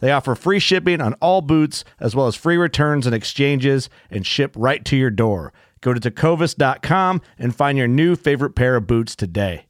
They offer free shipping on all boots, as well as free returns and exchanges, and ship right to your door. Go to tecovas.com and find your new favorite pair of boots today.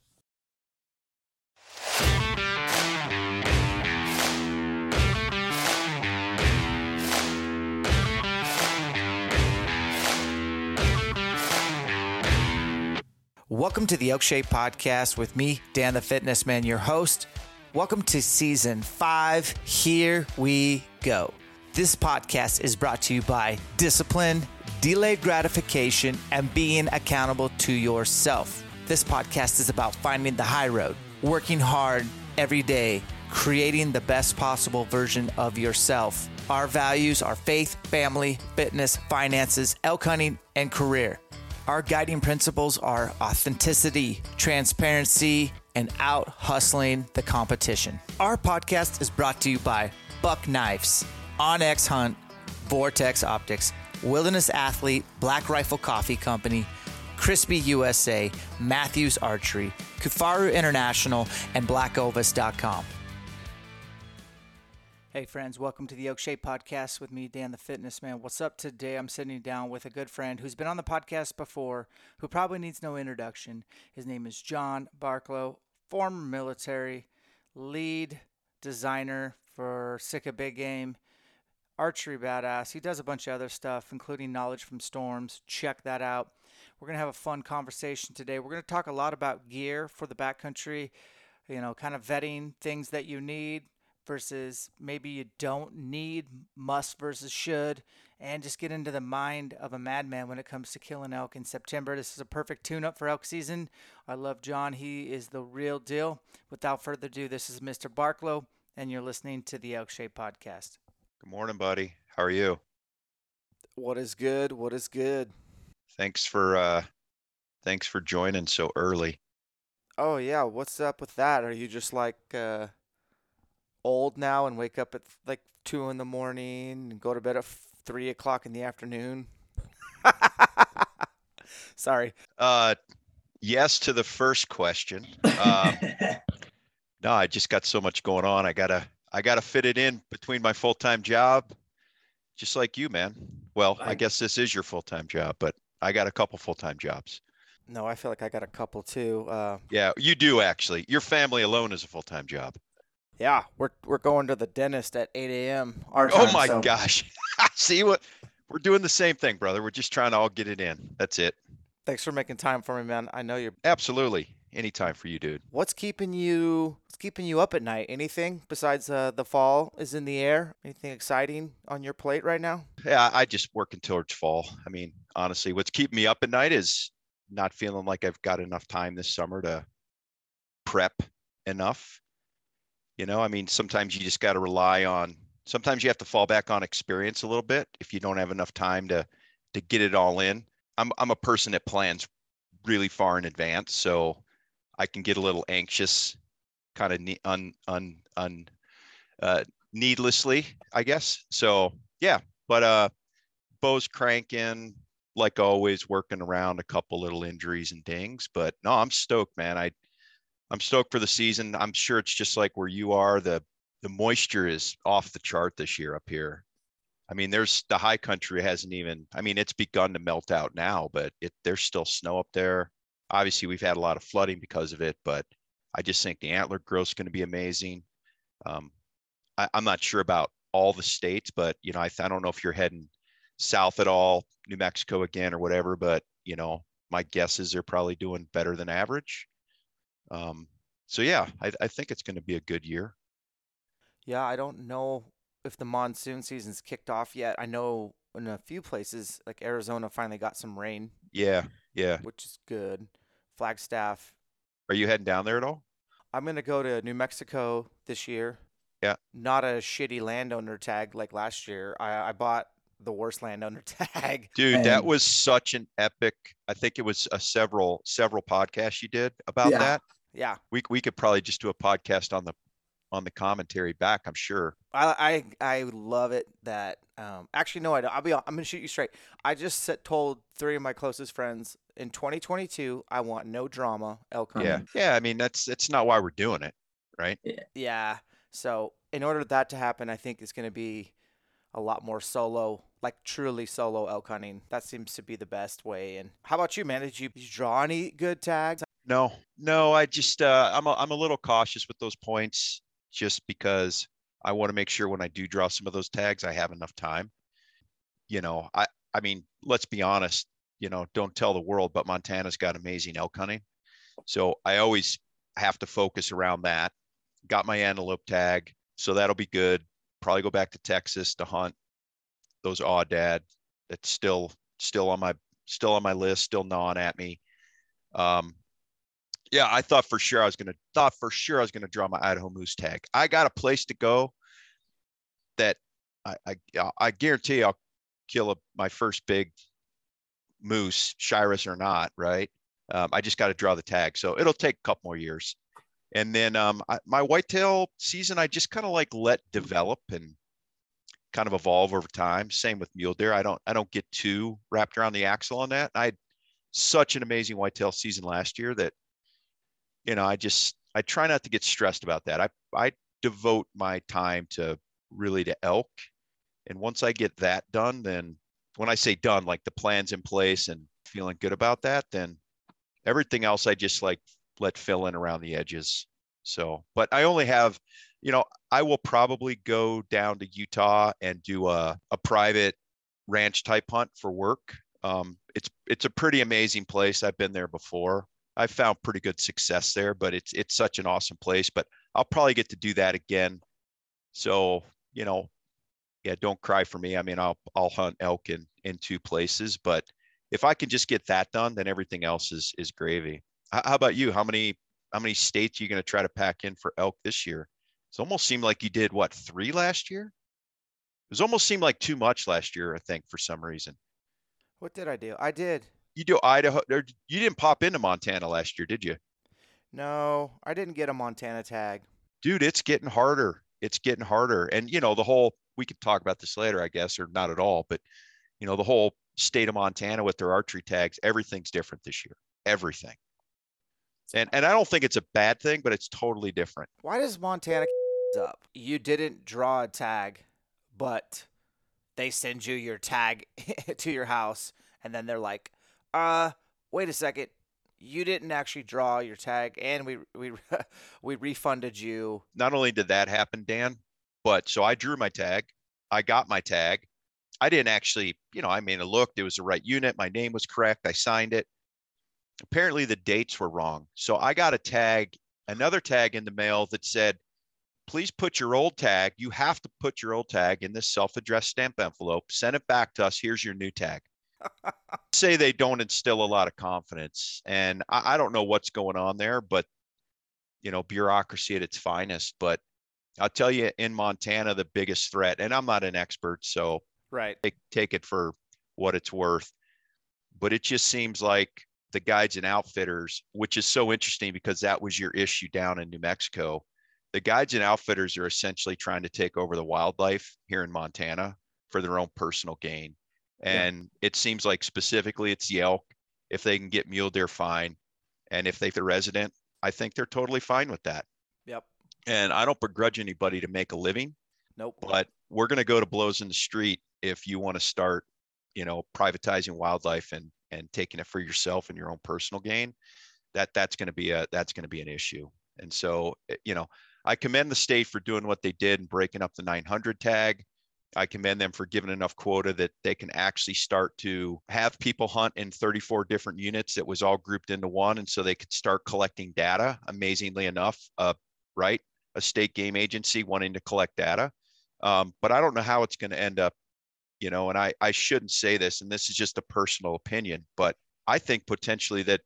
Welcome to the Elk Shape Podcast with me, Dan the Fitness Man, your host. Welcome to season five. Here we go. This podcast is brought to you by discipline, delayed gratification, and being accountable to yourself. This podcast is about finding the high road, working hard every day, creating the best possible version of yourself. Our values are faith, family, fitness, finances, elk hunting, and career. Our guiding principles are authenticity, transparency, and out hustling the competition. Our podcast is brought to you by Buck Knives, OnX Hunt, Vortex Optics, Wilderness Athlete, Black Rifle Coffee Company, Crispi USA, Mathews Archery, Kifaru International, and BlackOvis.com. Hey friends, welcome to the Elk Shape Podcast with me, Dan the Fitness Man. What's up today? I'm sitting down with a good friend who's been on the podcast before, who probably needs no introduction. His name is John Barklow, former military, lead designer for Sitka Big Game, archery badass. He does a bunch of other stuff, including knowledge from storms. Check that out. We're going to have a fun conversation today. We're going to talk a lot about gear for the backcountry, you know, kind of vetting things that you need versus maybe you don't need, must versus should, and just get into the mind of a madman when it comes to killing elk in September. This is a perfect tune up for elk season. I love John. He is the real deal. Without further ado, this is Mr. Barklow, and you're listening to the Elk Shape Podcast. Good morning, buddy. How are you? What is good? What is good? Thanks for uh thanks for joining so early. Oh yeah, what's up with that? Are you just like uh old now and wake up at like two in the morning and go to bed at three o'clock in the afternoon? Sorry. Uh, yes to the first question. Um, no, I just got so much going on. I gotta I gotta fit it in between my full time job, just like you, man. Well, I, I guess this is your full time job, but I got a couple full time jobs. No, I feel like I got a couple too. Uh, yeah, you do actually. Your family alone is a full time job. Yeah, we're we're going to the dentist at 8 a.m. Our oh time, oh my so. gosh! See what we're doing the same thing, brother. We're just trying to all get it in. That's it. Thanks for making time for me, man. I know you're absolutely any time for you, dude. What's keeping you? What's keeping you up at night? Anything besides uh, the fall is in the air? Anything exciting on your plate right now? Yeah, I just working towards fall. I mean, honestly, what's keeping me up at night is not feeling like I've got enough time this summer to prep enough you know, I mean, sometimes you just got to rely on. Sometimes you have to fall back on experience a little bit if you don't have enough time to to get it all in. I'm I'm a person that plans really far in advance, so I can get a little anxious, kind of ne- un un un uh, needlessly, I guess. So yeah, but uh, Bo's cranking like always, working around a couple little injuries and dings. But no, I'm stoked, man. I I'm stoked for the season. I'm sure it's just like where you are. The the moisture is off the chart this year up here. I mean, there's the high country hasn't even. I mean, it's begun to melt out now, but it there's still snow up there. Obviously, we've had a lot of flooding because of it, but I just think the antler growth is going to be amazing. Um, I, am not sure about all the states, but you know, I, I don't know if you're heading south at all, New Mexico again or whatever, but you know, my guess is they're probably doing better than average. Um, so yeah, I, I think it's going to be a good year. Yeah, I don't know if the monsoon season's kicked off yet. I know in a few places, like Arizona, finally got some rain. Yeah, yeah, which is good. Flagstaff. Are you heading down there at all? I'm gonna go to New Mexico this year. Yeah. Not a shitty landowner tag like last year. I, I bought the worst landowner tag. Dude, and, that was such an epic. I think it was a several several podcasts you did about yeah. that. Yeah. We we could probably just do a podcast on the on the commentary back. I'm sure. I I, I love it that. Um, actually, no, I don't. I'll be. I'm gonna shoot you straight. I just set, told three of my closest friends in 2022. I want no drama. Elk hunting. Yeah, yeah. I mean, that's that's not why we're doing it, right? Yeah. Yeah. So in order that to happen, I think it's gonna be a lot more solo, like truly solo elk hunting. That seems to be the best way. And how about you, man? Did you, did you draw any good tags? No, no. I just uh, I'm a, I'm a little cautious with those points, just because I want to make sure when I do draw some of those tags, I have enough time. You know, I I mean, let's be honest. You know, don't tell the world, but Montana's got amazing elk hunting, so I always have to focus around that. Got my antelope tag, so that'll be good probably go back to Texas to hunt those aoudad. That's still still on my still on my list, still gnawing at me. Um, yeah, I thought for sure I was gonna thought for sure I was gonna draw my Idaho moose tag. I got a place to go that I I, I guarantee I'll kill a, my first big moose, Shiras or not, right? Um, I just got to draw the tag, so it'll take a couple more years. And then um, I, my whitetail season, I just kind of like let develop and kind of evolve over time. Same with mule deer. I don't I don't get too wrapped around the axle on that. I had such an amazing whitetail season last year that you know I just I try not to get stressed about that. I I devote my time to really to elk, and once I get that done, then when I say done, like the plans in place and feeling good about that, then everything else I just like let fill in around the edges. So, but I only have, you know, I will probably go down to Utah and do a, a private ranch type hunt for work. Um, it's it's a pretty amazing place. I've been there before. I've found pretty good success there, but it's it's such an awesome place. But I'll probably get to do that again. So you know, yeah, don't cry for me. I mean, I'll I'll hunt elk in in two places, but if I can just get that done, then everything else is is gravy. How about you? How many how many states are you going to try to pack in for elk this year? It's almost seemed like you did what three last year. It was almost seemed like too much last year. I think for some reason. What did I do? I did. You do Idaho. Or You didn't pop into Montana last year, did you? No, I didn't get a Montana tag. Dude, it's getting harder. It's getting harder. And you know, the whole we could talk about this later, I guess, or not at all, but you know, the whole state of Montana with their archery tags, everything's different this year. Everything. And and I don't think it's a bad thing, but it's totally different. Why does Montana up? You didn't draw a tag, but they send you your tag to your house, and then they're like, "Uh, wait a second, you didn't actually draw your tag, and we we we refunded you." Not only did that happen, Dan, but so I drew my tag, I got my tag. I didn't actually, you know, I mean, I looked, it was the right unit, my name was correct, I signed it apparently the dates were wrong. So I got a tag, another tag in the mail that said, please put your old tag. You have to put your old tag in this self addressed stamp envelope, send it back to us. Here's your new tag. Say they don't instill a lot of confidence. And I, I don't know what's going on there, but, you know, bureaucracy at its finest. But I'll tell you, in Montana, the biggest threat, and I'm not an expert, so right take, take it for what it's worth. But it just seems like the guides and outfitters, which is so interesting because that was your issue down in New Mexico. The guides and outfitters are essentially trying to take over the wildlife here in Montana for their own personal gain. And it seems like specifically it's the elk. If they can get mule deer, fine. And if they're the resident, I think they're totally fine with that. Yep. And I don't begrudge anybody to make a living, Nope. but we're going to go to blows in the street if you want to start, you know, privatizing wildlife and and taking it for yourself and your own personal gain. That that's going to be a that's going to be an issue. And so, eh, you know, I commend the state for doing what they did and breaking up the 900 tag. I commend them for giving enough quota that they can actually start to have people hunt in 34 different units that was all grouped into one. And so they could start collecting data. Amazingly enough, uh, right? A state game agency wanting to collect data. Um, but I don't know how it's going to end up, you know, and I, I shouldn't say this, and this is just a personal opinion, but I think potentially that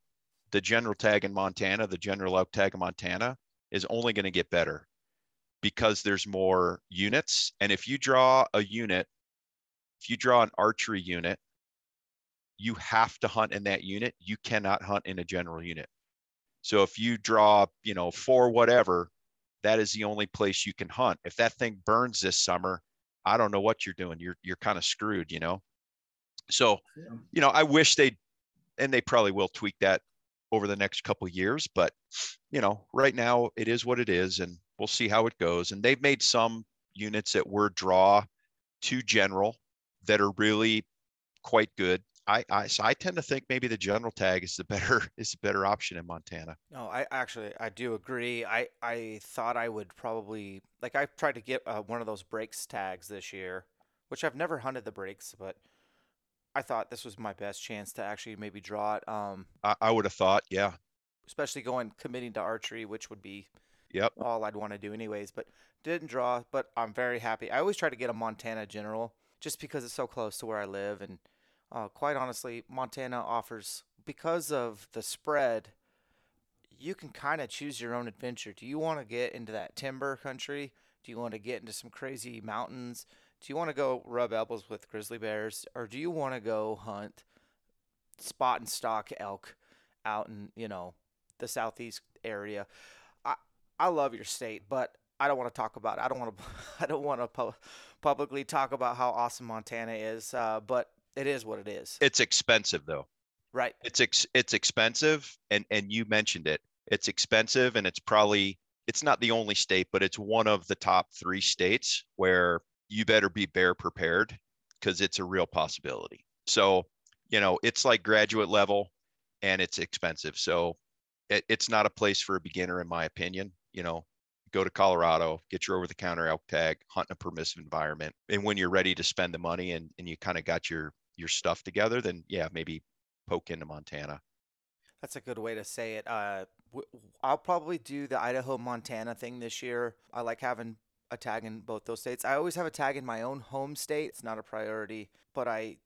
the general tag in Montana, the general elk tag in Montana is only going to get better because there's more units. And if you draw a unit, if you draw an archery unit, you have to hunt in that unit. You cannot hunt in a general unit. So if you draw, you know, for whatever, that is the only place you can hunt. If that thing burns this summer, I don't know what you're doing. You're you're kind of screwed, you know. So, you know, I wish they and they probably will tweak that over the next couple years, but you know, right now it is what it is and we'll see how it goes. And they've made some units that were draw to general that are really quite good. I, I so I tend to think maybe the general tag is the better is the better option in Montana. No, I actually I do agree. I I thought I would probably like I tried to get uh, one of those breaks tags this year, which I've never hunted the breaks, but I thought this was my best chance to actually maybe draw it. Um, I, I would have thought, yeah, especially going committing to archery, which would be yep. all I'd want to do anyways. But didn't draw. But I'm very happy. I always try to get a Montana General just because it's so close to where I live, and uh, quite honestly, Montana offers because of the spread. You can kind of choose your own adventure. Do you want to get into that timber country? Do you want to get into some crazy mountains? Do you want to go rub elbows with grizzly bears, or do you want to go hunt spot and stock elk out in you know the southeast area? I love your state, but I don't want to talk about it. I don't want to I don't want to pu- publicly talk about how awesome Montana is, uh, but it is what it is. It's expensive though. Right. It's ex, it's expensive and and you mentioned it. It's expensive and it's probably it's not the only state, but it's one of the top 3 states where you better be bear prepared because it's a real possibility. So, you know, it's like graduate level and it's expensive. So it, it's not a place for a beginner, in my opinion. You know, go to Colorado, get your over the counter elk tag, hunt in a permissive environment. And when you're ready to spend the money and, and you kind of got your, your stuff together, then yeah, maybe poke into Montana. That's a good way to say it. Uh, w- I'll probably do the Idaho Montana thing this year. I like having a tag in both those states. I always have a tag in my own home state. It's not a priority, but I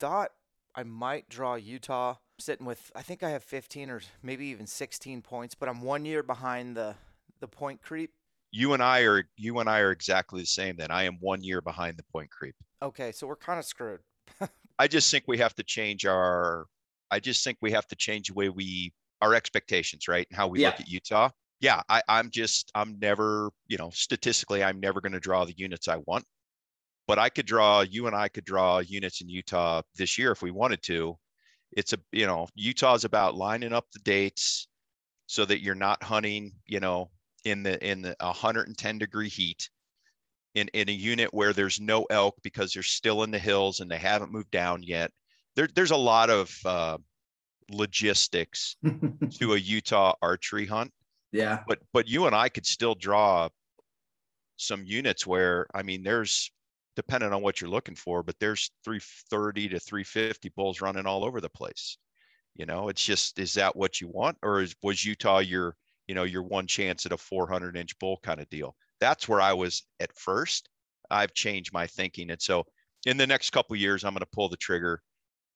thought I might draw Utah sitting with I think I have 15 or maybe even 16 points, but I'm 1 year behind the the point creep. You and I are you and I are exactly the same then. I am 1 year behind the point creep. Okay, so we're kind of screwed. I just think we have to change our I just think we have to change the way we our expectations, right? And how we Yeah. look at Utah. Yeah, I, I'm just I'm never, you know, statistically, I'm never going to draw the units I want. But I could draw you and I could draw units in Utah this year if we wanted to. It's a you know, Utah's about lining up the dates so that you're not hunting, you know, in the in the 110 degree heat in in a unit where there's no elk because they're still in the hills and they haven't moved down yet. There, there's a lot of uh, logistics to a Utah archery hunt, yeah. but but you and I could still draw some units where I mean there's depending on what you're looking for, but there's 330 to 350 bulls running all over the place. You know, it's just is that what you want, or is was Utah your you know your one chance at a 400 inch bull kind of deal? That's where I was at first. I've changed my thinking, and so in the next couple years, I'm going to pull the trigger.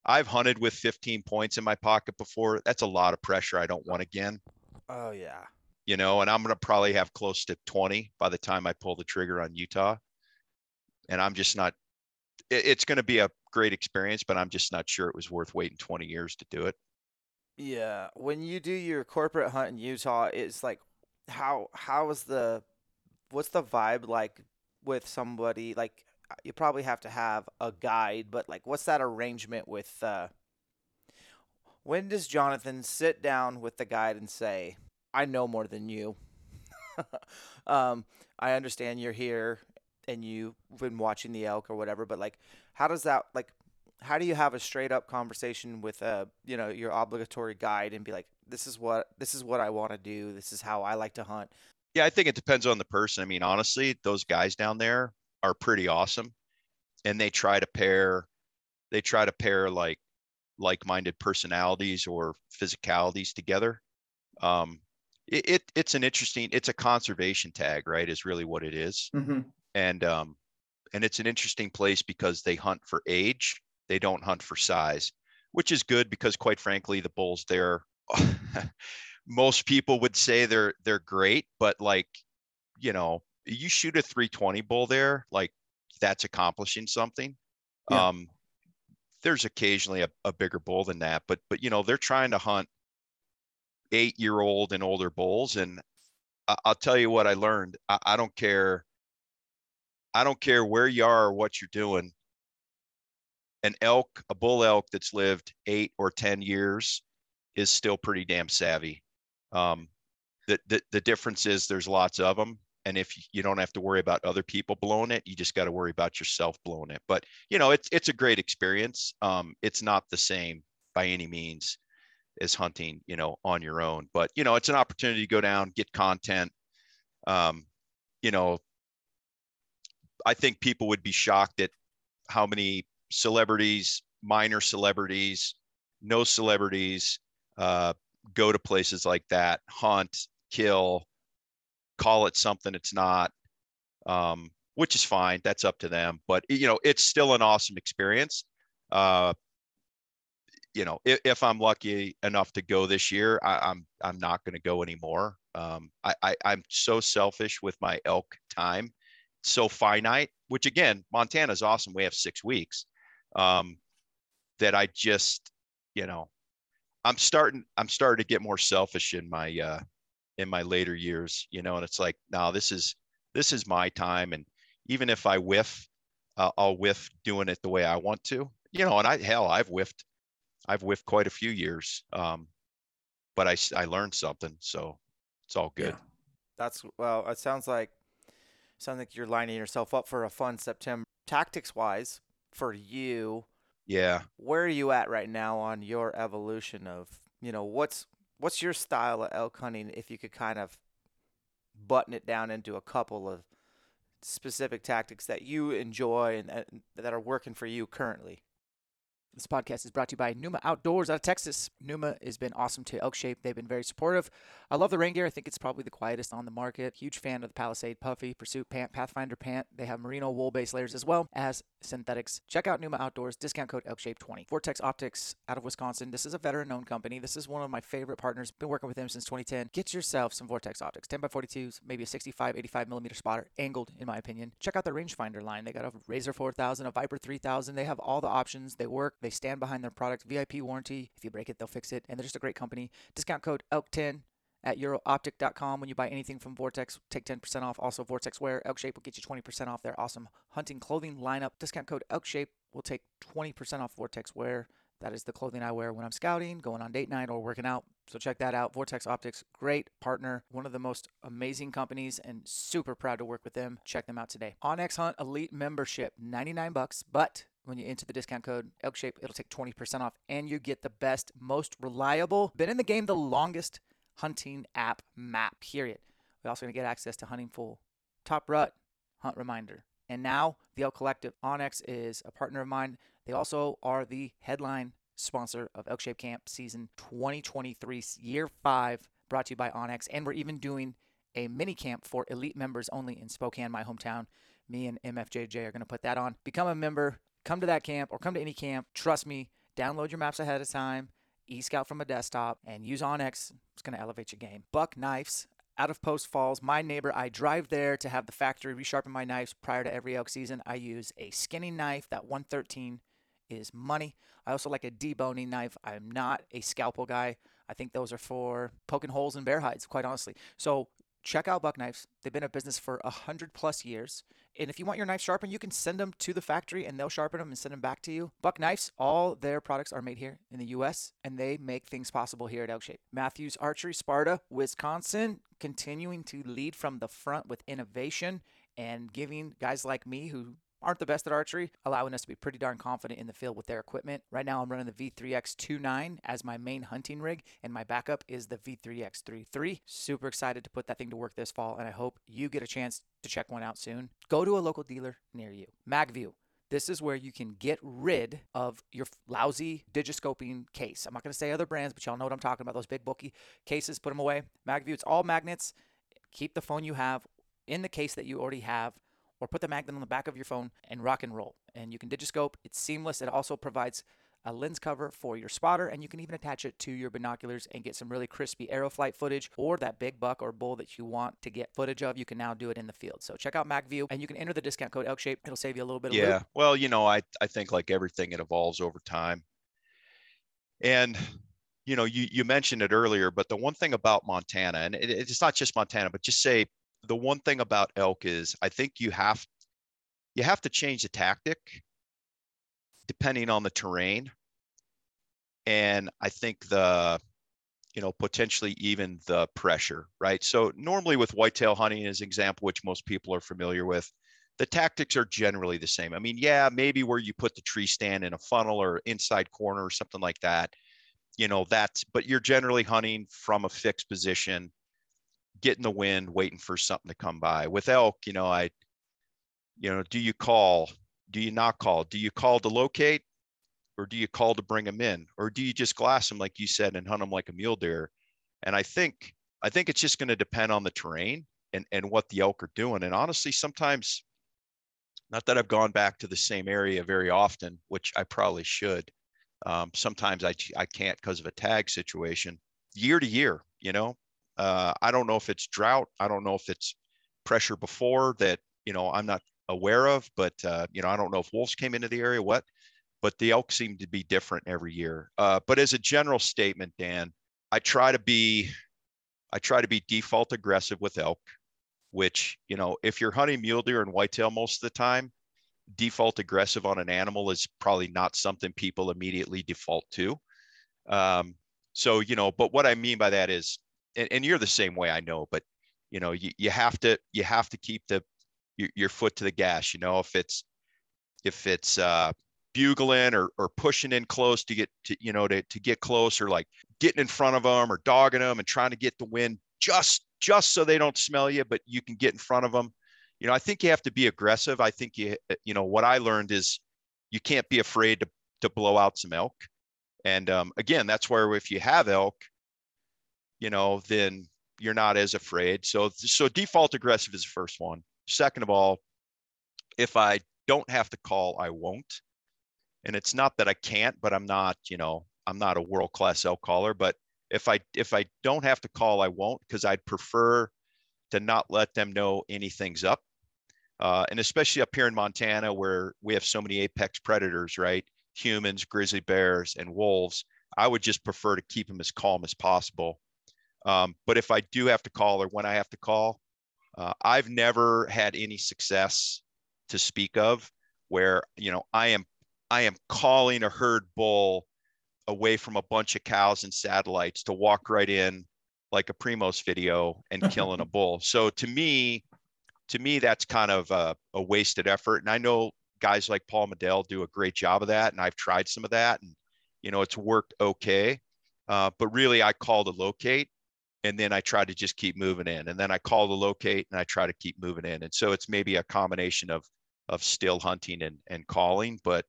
I've hunted with 15 points in my pocket before. That's a lot of pressure. I don't want again Oh yeah. you know, and I'm going to probably have close to 20 by the time I pull the trigger on Utah. And I'm just not, it's going to be a great experience, but I'm just not sure it was worth waiting 20 years to do it. Yeah, when you do your corporate hunt in Utah, it's like how how is the what's the vibe like with somebody like you probably have to have a guide, but like, what's that arrangement with? Uh, when does Jonathan sit down with the guide and say, "I know more than you"? um, I understand you're here and you've been watching the elk or whatever, but like, how does that like? How do you have a straight up conversation with a you know your obligatory guide and be like, this is what this is what I want to do. This is how I like to hunt. Yeah, I think it depends on the person. I mean, honestly, those guys down there are pretty awesome, and they try to pair, they try to pair like like-minded personalities or physicalities together. Um, it, it it's an interesting, it's a conservation tag, right? Is really what it is. Mm-hmm. and um, and it's an interesting place because they hunt for age. They don't hunt for size, which is good because, quite frankly, the bulls there most people would say they're they're great, but like, you know, you shoot a 320 bull there, like that's accomplishing something. Yeah. Um, there's occasionally a, a bigger bull than that, but but you know, they're trying to hunt eight year old and older bulls. And I, I'll tell you what I learned. I, I don't care. I don't care where you are or what you're doing. An elk, a bull elk that's lived eight or 10 years is still pretty damn savvy. Um, the, the, the difference is there's lots of them. And if you don't have to worry about other people blowing it, you just got to worry about yourself blowing it. But you know, it's it's a great experience. Um, it's not the same by any means as hunting, you know, on your own. But you know, it's an opportunity to go down, get content. Um, you know, I think people would be shocked at how many celebrities, minor celebrities, no celebrities, uh, go to places like that, hunt, kill, call it something it's not, um, which is fine. That's up to them. But you know, it's still an awesome experience. Uh, you know, if, if I'm lucky enough to go this year, I, I'm I'm not going to go anymore. Um, I, I I'm so selfish with my elk time, so finite. Which again, Montana's awesome. We have six weeks. Um, that I just, you know, I'm starting I'm starting to get more selfish in my uh in my later years, you know, and it's like, now this is this is my time and even if I whiff, uh, I'll whiff doing it the way I want to. You know, and I hell, I've whiffed I've whiffed quite a few years. Um but I I learned something, so it's all good. Yeah. That's well. It sounds like sounds like you're lining yourself up for a fun September. Tactics wise, for you, Yeah. where are you at right now on your evolution of you know what's what's your style of elk hunting? If you could kind of button it down into a couple of specific tactics that you enjoy and that, that are working for you currently. This podcast is brought to you by Numa Outdoors out of Texas. Numa has been awesome to Elk Shape. They've been very supportive. I love the rain gear. I think it's probably the quietest on the market. Huge fan of the Palisade Puffy, Pursuit Pant, Pathfinder Pant. They have merino wool base layers as well as synthetics. Check out Numa Outdoors, discount code ElkShape20. Vortex Optics out of Wisconsin. This is a veteran owned company. This is one of my favorite partners. Been working with them since 2010. Get yourself some Vortex Optics, 10 by 42s, maybe a 65, 85 millimeter spotter, angled in my opinion. Check out the rangefinder line. They got a Razor 4000, a Viper 3000. They have all the options. They work. They stand behind their product. VIP warranty. If you break it, they'll fix it. And they're just a great company. Discount code ELK10 at eurooptic.com when you buy anything from Vortex. Take 10% off. Also, Vortex Wear. Elk Shape will get you 20% off their awesome hunting clothing lineup. Discount code Elk Shape will take 20% off Vortex Wear. That is the clothing I wear when I'm scouting, going on date night, or working out. So check that out. Vortex Optics, great partner, one of the most amazing companies, and super proud to work with them. Check them out today. onX Hunt Elite membership, 99 bucks, but when you enter the discount code Elk Shape, it'll take 20% off, and you get the best, most reliable, been in the game the longest hunting app map. Period. We're also gonna get access to Hunting Full, Top Rut, Hunt Reminder, and now the Elk Collective. onX is a partner of mine. They also are the headline sponsor of Elk Shape Camp season 2023, year five, brought to you by onX. And we're even doing a mini camp for elite members only in Spokane, my hometown. Me and MFJJ are going to put that on. Become a member, come to that camp or come to any camp. Trust me, download your maps ahead of time, e scout from a desktop, and use onX. It's going to elevate your game. Buck Knives. Out of Post Falls, my neighbor, I drive there to have the factory resharpen my knives prior to every elk season. I use a skinning knife, that 113 is money. I also like a deboning knife. I'm not a scalpel guy. I think those are for poking holes in bear hides, quite honestly. So check out Buck Knives. They've been in business for a hundred plus years. And if you want your knife sharpened, you can send them to the factory and they'll sharpen them and send them back to you. Buck Knives, all their products are made here in the US and they make things possible here at Elk Shape. Mathews Archery, Sparta, Wisconsin, continuing to lead from the front with innovation and giving guys like me who aren't the best at archery, allowing us to be pretty darn confident in the field with their equipment. Right now, I'm running the V3X29 as my main hunting rig, and my backup is the V3X33. Super excited to put that thing to work this fall, and I hope you get a chance to check one out soon. Go to a local dealer near you. MagView. This is where you can get rid of your lousy digiscoping case. I'm not going to say other brands, but y'all know what I'm talking about. Those big bulky cases, put them away. MagView, it's all magnets. Keep the phone you have in the case that you already have or put the magnet on the back of your phone and rock and roll. And you can digiscope. It's seamless. It also provides a lens cover for your spotter, and you can even attach it to your binoculars and get some really crispy aeroflight footage or that big buck or bull that you want to get footage of. You can now do it in the field. So check out MagView, and you can enter the discount code ElkShape. It'll save you a little bit of yeah. Well, you know, I I think like everything, it evolves over time. And you know, you you mentioned it earlier, but the one thing about Montana, and it, it's not just Montana, but just say the one thing about elk is I think you have you have to change the tactic depending on the terrain. And i think the you know potentially even the pressure right? So normally with whitetail hunting as an example which most people are familiar with the tactics are generally the same. I mean yeah maybe where you put the tree stand in a funnel or inside corner or something like that you know that's but you're generally hunting from a fixed position getting the wind waiting for something to come by with elk you know i you know do you call do you not call? Do you call to locate or do you call to bring them in? Or do you just glass them like you said and hunt them like a mule deer? And i think i think it's just going to depend on the terrain and and what the elk are doing. And honestly sometimes not that i've gone back to the same area very often which i probably should um, sometimes i i can't because of a tag situation year to year you know uh, i don't know if it's drought i don't know if it's pressure before that you know i'm not aware of, but uh, you know, I don't know if wolves came into the area, what, but the elk seem to be different every year. Uh, but as a general statement, Dan, I try to be, I try to be default aggressive with elk, which you know, if you're hunting mule deer and whitetail most of the time, default aggressive on an animal is probably not something people immediately default to. Um, so you know, but what I mean by that is, and, and you're the same way, I know, but you know, you, you have to you have to keep the your, your foot to the gas. You know, if it's if it's uh, bugling or, or pushing in close to get to you know to, to get close or like getting in front of them or dogging them and trying to get the wind just just so they don't smell you, but you can get in front of them. You know, I think you have to be aggressive. I think you you know what I learned is you can't be afraid to to blow out some elk. And um, again, that's where if you have elk, you know, then you're not as afraid. So so default aggressive is the first one. Second of all, if I don't have to call, I won't. And it's not that I can't, but I'm not, you know, I'm not a world class elk caller. But if I if I don't have to call, I won't because I'd prefer to not let them know anything's up. Uh, and especially up here in Montana, where we have so many apex predators, right? Humans, grizzly bears, and wolves. I would just prefer to keep them as calm as possible. Um, but if I do have to call or when I have to call, uh, I've never had any success to speak of where you know I am I am calling a herd bull away from a bunch of cows and satellites to walk right in like a Primos video and killing a bull. So to me, to me that's kind of a, a wasted effort. And I know guys like Paul Medel do a great job of that, and I've tried some of that, and you know it's worked okay. Uh, but really, I call to locate, and then I try to just keep moving in. And then I call to locate and I try to keep moving in. And so it's maybe a combination of of still hunting and, and calling. But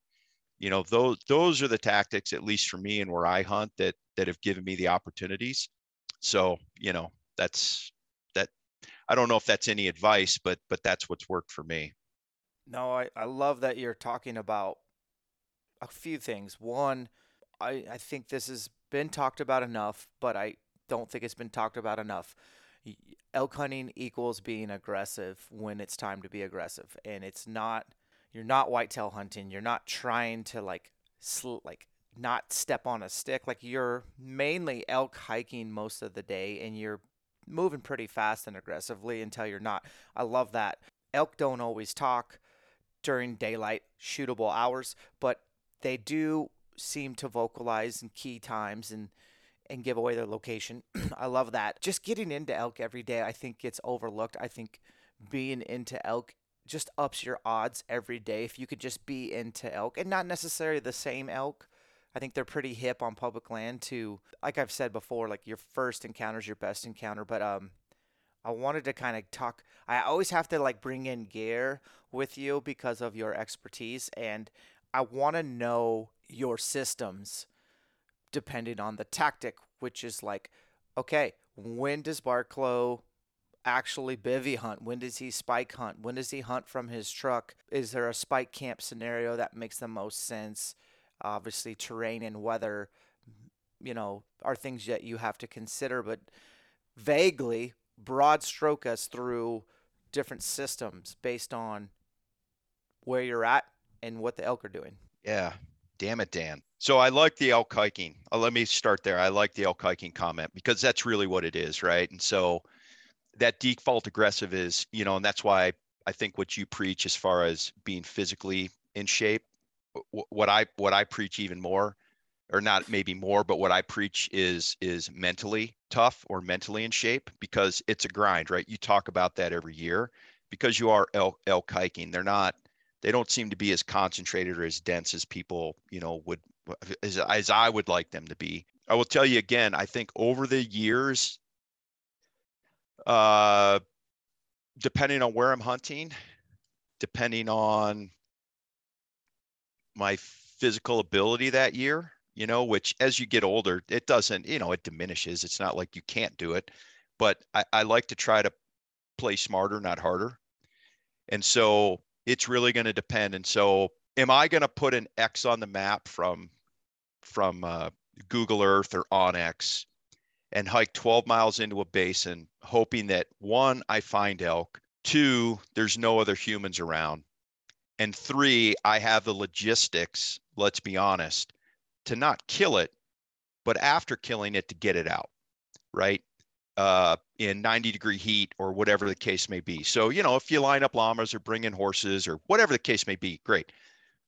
you know, those those are the tactics, at least for me and where I hunt, that that have given me the opportunities. So, you know, that's that I don't know if that's any advice, but but that's what's worked for me. No, I, I love that you're talking about a few things. One, I, I think this has been talked about enough, but I don't think it's been talked about enough. Elk hunting equals being aggressive when it's time to be aggressive, and it's not. You're not whitetail hunting. You're not trying to like sl- like not step on a stick. Like you're mainly elk hiking most of the day, and you're moving pretty fast and aggressively until you're not. I love that. Elk don't always talk during daylight shootable hours, but they do seem to vocalize in key times and and give away their location. I love that. Just getting into elk every day, I think gets overlooked. I think being into elk just ups your odds every day if you could just be into elk and not necessarily the same elk. I think they're pretty hip on public land to like I've said before, like your first encounter is your best encounter, but um I wanted to kind of talk I always have to like bring in gear with you because of your expertise and I want to know your systems depending on the tactic, which is like, okay, when does Barklow actually bivy hunt? When does he spike hunt? When does he hunt from his truck? Is there a spike camp scenario that makes the most sense? Obviously, terrain and weather, you know, are things that you have to consider, but vaguely, broad stroke us through different systems based on where you're at and what the elk are doing. Yeah. Damn it, Dan. So I like the elk hiking. Uh, let me start there. I like the elk hiking comment because that's really what it is, right? And so that default aggressive is, you know, and that's why I think what you preach as far as being physically in shape, what I what I preach even more, or not maybe more, but what I preach is is mentally tough or mentally in shape because it's a grind, right? You talk about that every year because you are elk, elk hiking. They're not they don't seem to be as concentrated or as dense as people, you know, would as, as I would like them to be. I will tell you again, I think over the years, uh, depending on where I'm hunting, depending on my physical ability that year, you know, which as you get older, it doesn't, you know, it diminishes. It's not like you can't do it, but I, I like to try to play smarter, not harder. And so it's really going to depend. And so, am I going to put an X on the map from from uh, Google Earth or onX and hike 12 miles into a basin, hoping that one, I find elk, two, there's no other humans around, and three, I have the logistics. Let's be honest, to not kill it, but after killing it to get it out, right? Uh, in 90 degree heat or whatever the case may be. So, you know, if you line up llamas or bring in horses or whatever the case may be, great.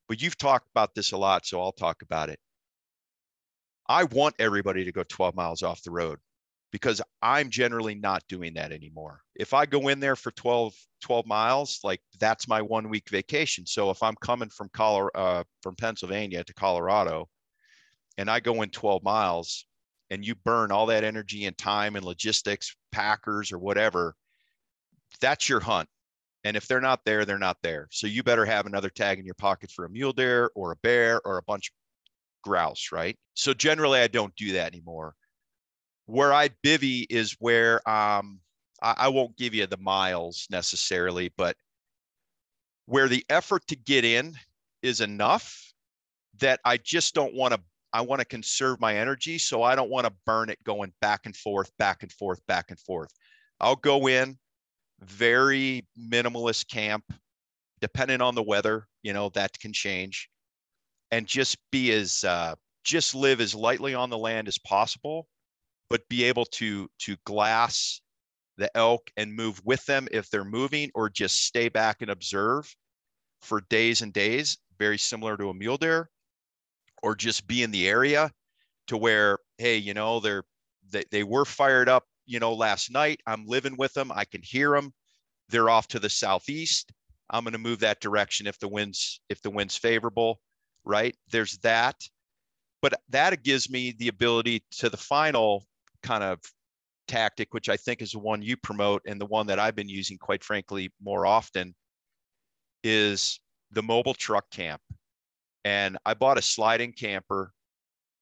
But you've talked about this a lot, so I'll talk about it. I want everybody to go 12 miles off the road because I'm generally not doing that anymore. If I go in there for 12, 12 miles, like that's my one week vacation. So if I'm coming from Colorado, uh, from Pennsylvania to Colorado and I go in 12 miles, and you burn all that energy and time and logistics, packers or whatever, that's your hunt. And if they're not there, they're not there. So you better have another tag in your pocket for a mule deer or a bear or a bunch of grouse, right? So generally, I don't do that anymore. Where I bivy is where um, I, I won't give you the miles necessarily, but where the effort to get in is enough that I just don't want to I want to conserve my energy. So I don't want to burn it going back and forth, back and forth, back and forth. I'll go in very minimalist camp, depending on the weather, you know, that can change. And just be as, uh, just live as lightly on the land as possible, but be able to, to glass the elk and move with them if they're moving or just stay back and observe for days and days, very similar to a mule deer or just be in the area to where, hey, you know, they're they, they were fired up, you know, last night. I'm living with them. I can hear them. They're off to the southeast. I'm going to move that direction if the winds if the wind's favorable, right? There's that. But that gives me the ability to the final kind of tactic, which I think is the one you promote and the one that I've been using, quite frankly, more often, is the mobile truck camp. And I bought a sliding camper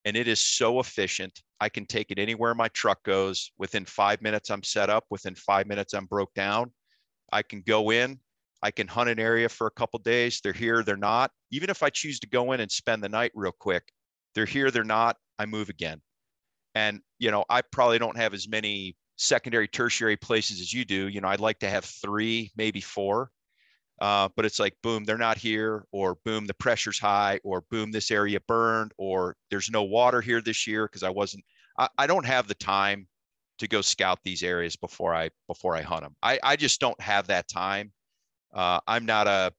and it is so efficient. I can take it anywhere my truck goes. Within five minutes, I'm set up. Within five minutes, I'm broke down. I can go in. I can hunt an area for a couple days. They're here, they're not. Even if I choose to go in and spend the night real quick, they're here, they're not. I move again. And, you know, I probably don't have as many secondary, tertiary places as you do. You know, I'd like to have three, maybe four. Uh, but it's like boom they're not here or boom the pressure's high or boom this area burned or there's no water here this year because i wasn't I, I, don't have the time to go scout these areas before I before I hunt them. I I just don't have that time. Uh, I'm not a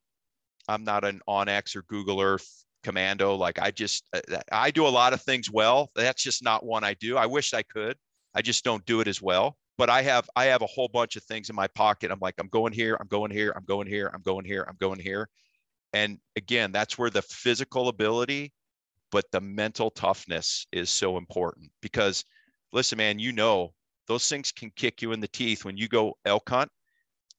I'm not an onX or Google Earth commando. Like I just uh, I do a lot of things well. That's just not one I do. I wish I could. I just don't do it as well. But I have I have a whole bunch of things in my pocket. I'm like I'm going here, I'm going here, I'm going here, I'm going here, I'm going here. And again, that's where the physical ability but the mental toughness is so important because listen man, you know those things can kick you in the teeth when you go elk hunt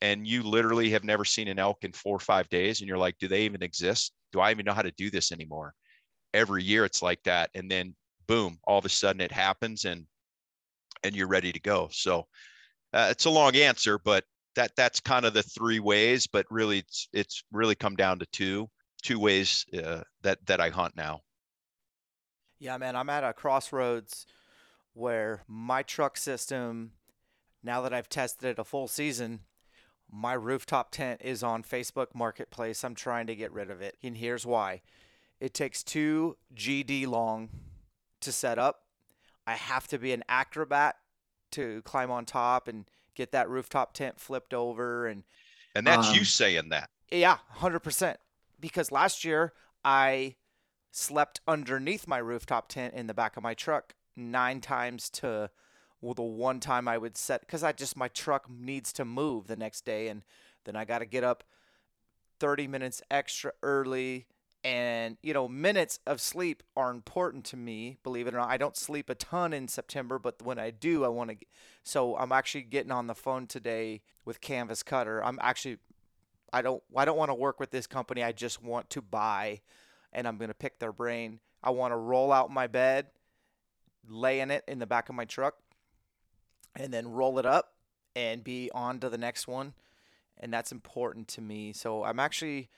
and you literally have never seen an elk in four or five days and you're like do they even exist do i even know how to do this anymore every year it's like that and then boom all of a sudden it happens and and you're ready to go so uh, it's a long answer but that that's kind of the three ways but really it's it's really come down to two two ways uh, that that i hunt now yeah man i'm at a crossroads where my truck system, now that I've tested it a full season, my rooftop tent is on Facebook Marketplace. I'm trying to get rid of it. And here's why it takes two GD long to set up. I have to be an acrobat to climb on top and get that rooftop tent flipped over and and that's um, you saying that yeah 100% because last year i slept underneath my rooftop tent in the back of my truck nine times to well, the one time I would set because I just my truck needs to move the next day, and then I got to get up 30 minutes extra early. And you know, minutes of sleep are important to me. Believe it or not, I don't sleep a ton in September, but when I do, I want to. So I'm actually getting on the phone today with Canvas Cutter. I'm actually, I don't, I don't want to work with this company. I just want to buy, and I'm gonna pick their brain. I want to roll out my bed lay in it in the back of my truck and then roll it up and be on to the next one. And that's important to me. So I'm actually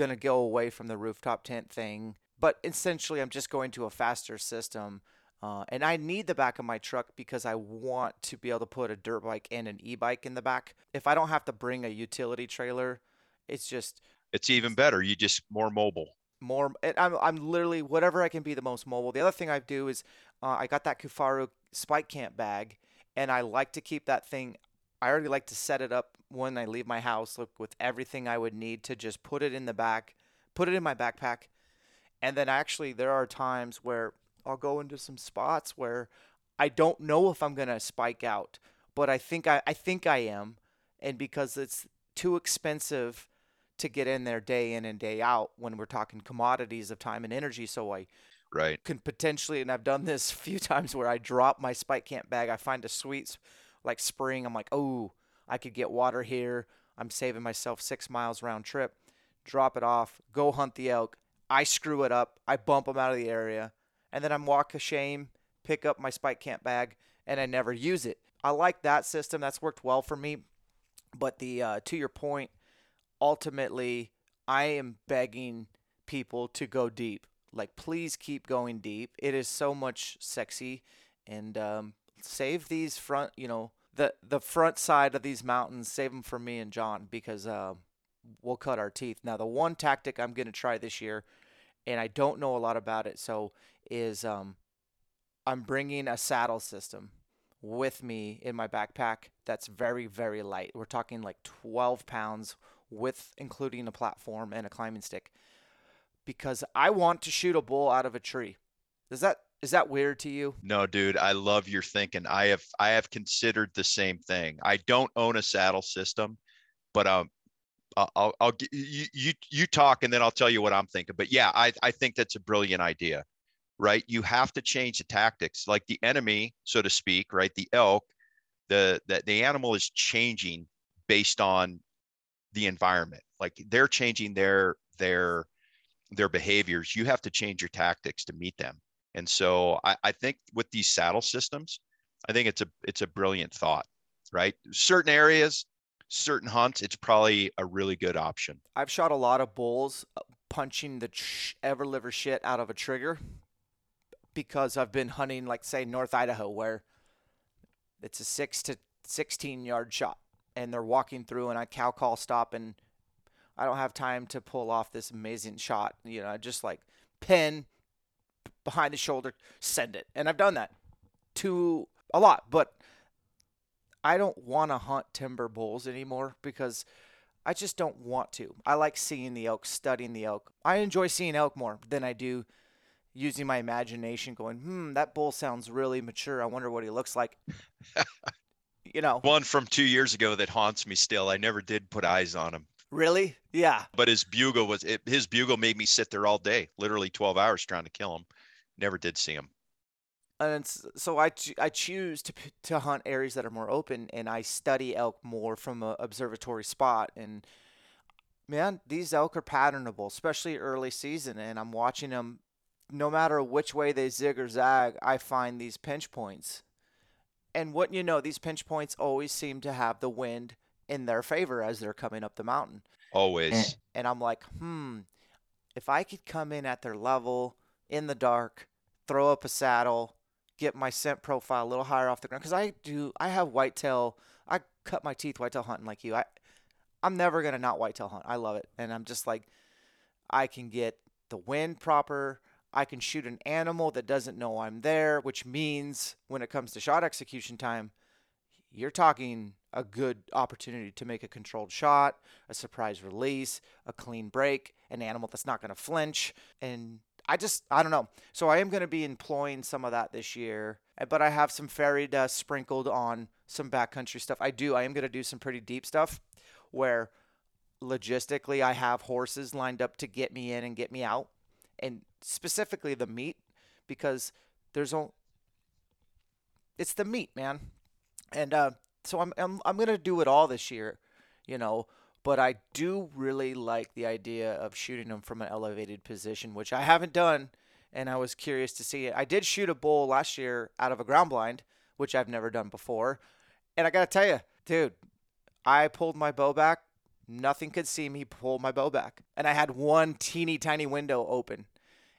going to go away from the rooftop tent thing. But essentially, I'm just going to a faster system. Uh, and I need the back of my truck because I want to be able to put a dirt bike and an e bike in the back. If I don't have to bring a utility trailer, it's just. It's even better. You just more mobile more. I'm, I'm literally whatever I can be the most mobile. The other thing I do is uh, I got that Kifaru Spike Camp bag, and I like to keep that thing. I already like to set it up when I leave my house, look with everything I would need to just put it in the back, put it in my backpack, and then actually there are times where I'll go into some spots where I don't know if I'm gonna spike out, but I think I, I think I am, and because it's too expensive to get in there day in and day out when we're talking commodities of time and energy. So I right can potentially, and I've done this a few times where I drop my spike camp bag. I find a sweet like spring. I'm like, oh, I could get water here. I'm saving myself six miles round trip. Drop it off, go hunt the elk. I screw it up. I bump them out of the area, and then I'm walk a shame, pick up my spike camp bag, and I never use it. I like that system. That's worked well for me. But the uh, to your point, ultimately, I am begging people to go deep. Like, please keep going deep. It is so much sexy, and um, save these front, you know, the the front side of these mountains. Save them for me and John because uh, we'll cut our teeth. Now, the one tactic I'm going to try this year, and I don't know a lot about it, so is um, I'm bringing a saddle system with me in my backpack that's very very light. We're talking like 12 pounds with including a platform and a climbing stick because I want to shoot a bull out of a tree. Does that is that weird to you? No, dude, I love your thinking. I have I have considered the same thing. I don't own a saddle system, but um I'll I'll you you you talk and then I'll tell you what I'm thinking. But yeah, I I think that's a brilliant idea. Right? You have to change the tactics. Like the enemy, so to speak, right? The elk, the the, the animal is changing based on the environment like they're changing their their their behaviors you have to change your tactics to meet them and so I, I think with these saddle systems i think it's a it's a brilliant thought right certain areas certain hunts it's probably a really good option i've shot a lot of bulls uh, punching the ever liver shit out of a trigger because i've been hunting like say north idaho where it's a six to 16 yard shot and they're walking through and I cow call stop and I don't have time to pull off this amazing shot. You know, just like pin behind the shoulder, send it. And I've done that to a lot, but I don't want to hunt timber bulls anymore because I just don't want to. I like seeing the elk, studying the elk. I enjoy seeing elk more than I do using my imagination going, hmm, that bull sounds really mature. I wonder what he looks like. you know, One from two years ago that haunts me still. I never did put eyes on him, really? Yeah. but his bugle was it, his bugle made me sit there all day, literally 12 hours trying to kill him. Never did see him. And so I, I choose to, to hunt areas that are more open and I study elk more from an observatory spot. And man, these elk are patternable, especially early season. And I'm watching them no matter which way they zig or zag, I find these pinch points. And what you know, these pinch points always seem to have the wind in their favor as they're coming up the mountain. Always. And I'm like, hmm, if I could come in at their level in the dark, throw up a saddle, get my scent profile a little higher off the ground, because I do, I have whitetail. I cut my teeth whitetail hunting like you. I, I'm never gonna not whitetail hunt. I love it, and I'm just like, I can get the wind proper. I can shoot an animal that doesn't know I'm there, which means when it comes to shot execution time, you're talking a good opportunity to make a controlled shot, a surprise release, a clean break, an animal that's not going to flinch. And I just, I don't know. So I am going to be employing some of that this year, uh, but I have some fairy dust sprinkled on some backcountry stuff. I do, I am going to do some pretty deep stuff where logistically I have horses lined up to get me in and get me out. And specifically the meat because there's only it's the meat, man. And uh, so I'm I'm I'm gonna do it all this year, you know. But I do really like the idea of shooting them from an elevated position, which I haven't done, and I was curious to see it. I did shoot a bull last year out of a ground blind, which I've never done before, and I gotta tell you, dude, I pulled my bow back. Nothing could see me pull my bow back, and I had one teeny tiny window open,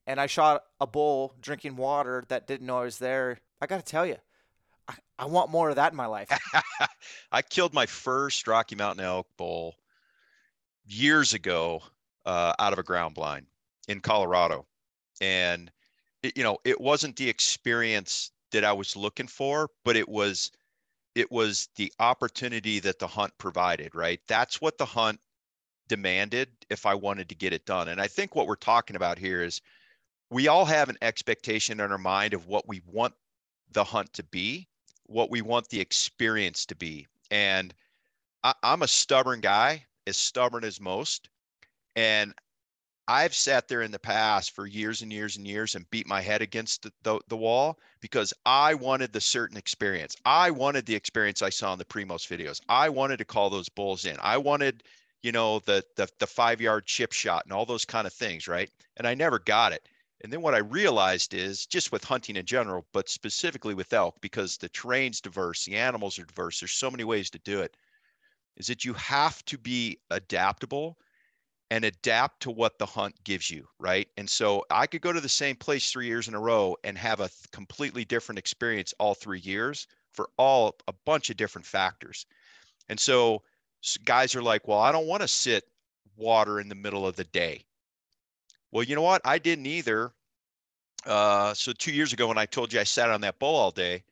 and I shot a bull drinking water that didn't know I was there. I gotta tell you, I, want more of that in my life. I killed my first Rocky Mountain elk bull years ago uh, out of a ground blind in Colorado. And, it, you know, it wasn't the experience that I was looking for, but it was it was the opportunity that the hunt provided, right? That's what the hunt demanded if I wanted to get it done. And I think what we're talking about here is we all have an expectation in our mind of what we want the hunt to be, what we want the experience to be. And I, am a stubborn guy, as stubborn as most. And I've sat there in the past for years and years and years and beat my head against the, the, the, wall because I wanted the certain experience. I wanted the experience I saw in the Primos videos. I wanted to call those bulls in. I wanted, you know, the the, the five yard chip shot and all those kind of things, right? And I never got it. And then what I realized is just with hunting in general, but specifically with elk, because the terrain's diverse, the animals are diverse, there's so many ways to do it, is that you have to be adaptable and adapt to what the hunt gives you, right? And so I could go to the same place three years in a row and have a completely different experience all three years for all a bunch of different factors. And so guys are like, well, I don't want to sit water in the middle of the day. Well, you know what? I didn't either. Uh, so two years ago, when I told you I sat on that bull all day,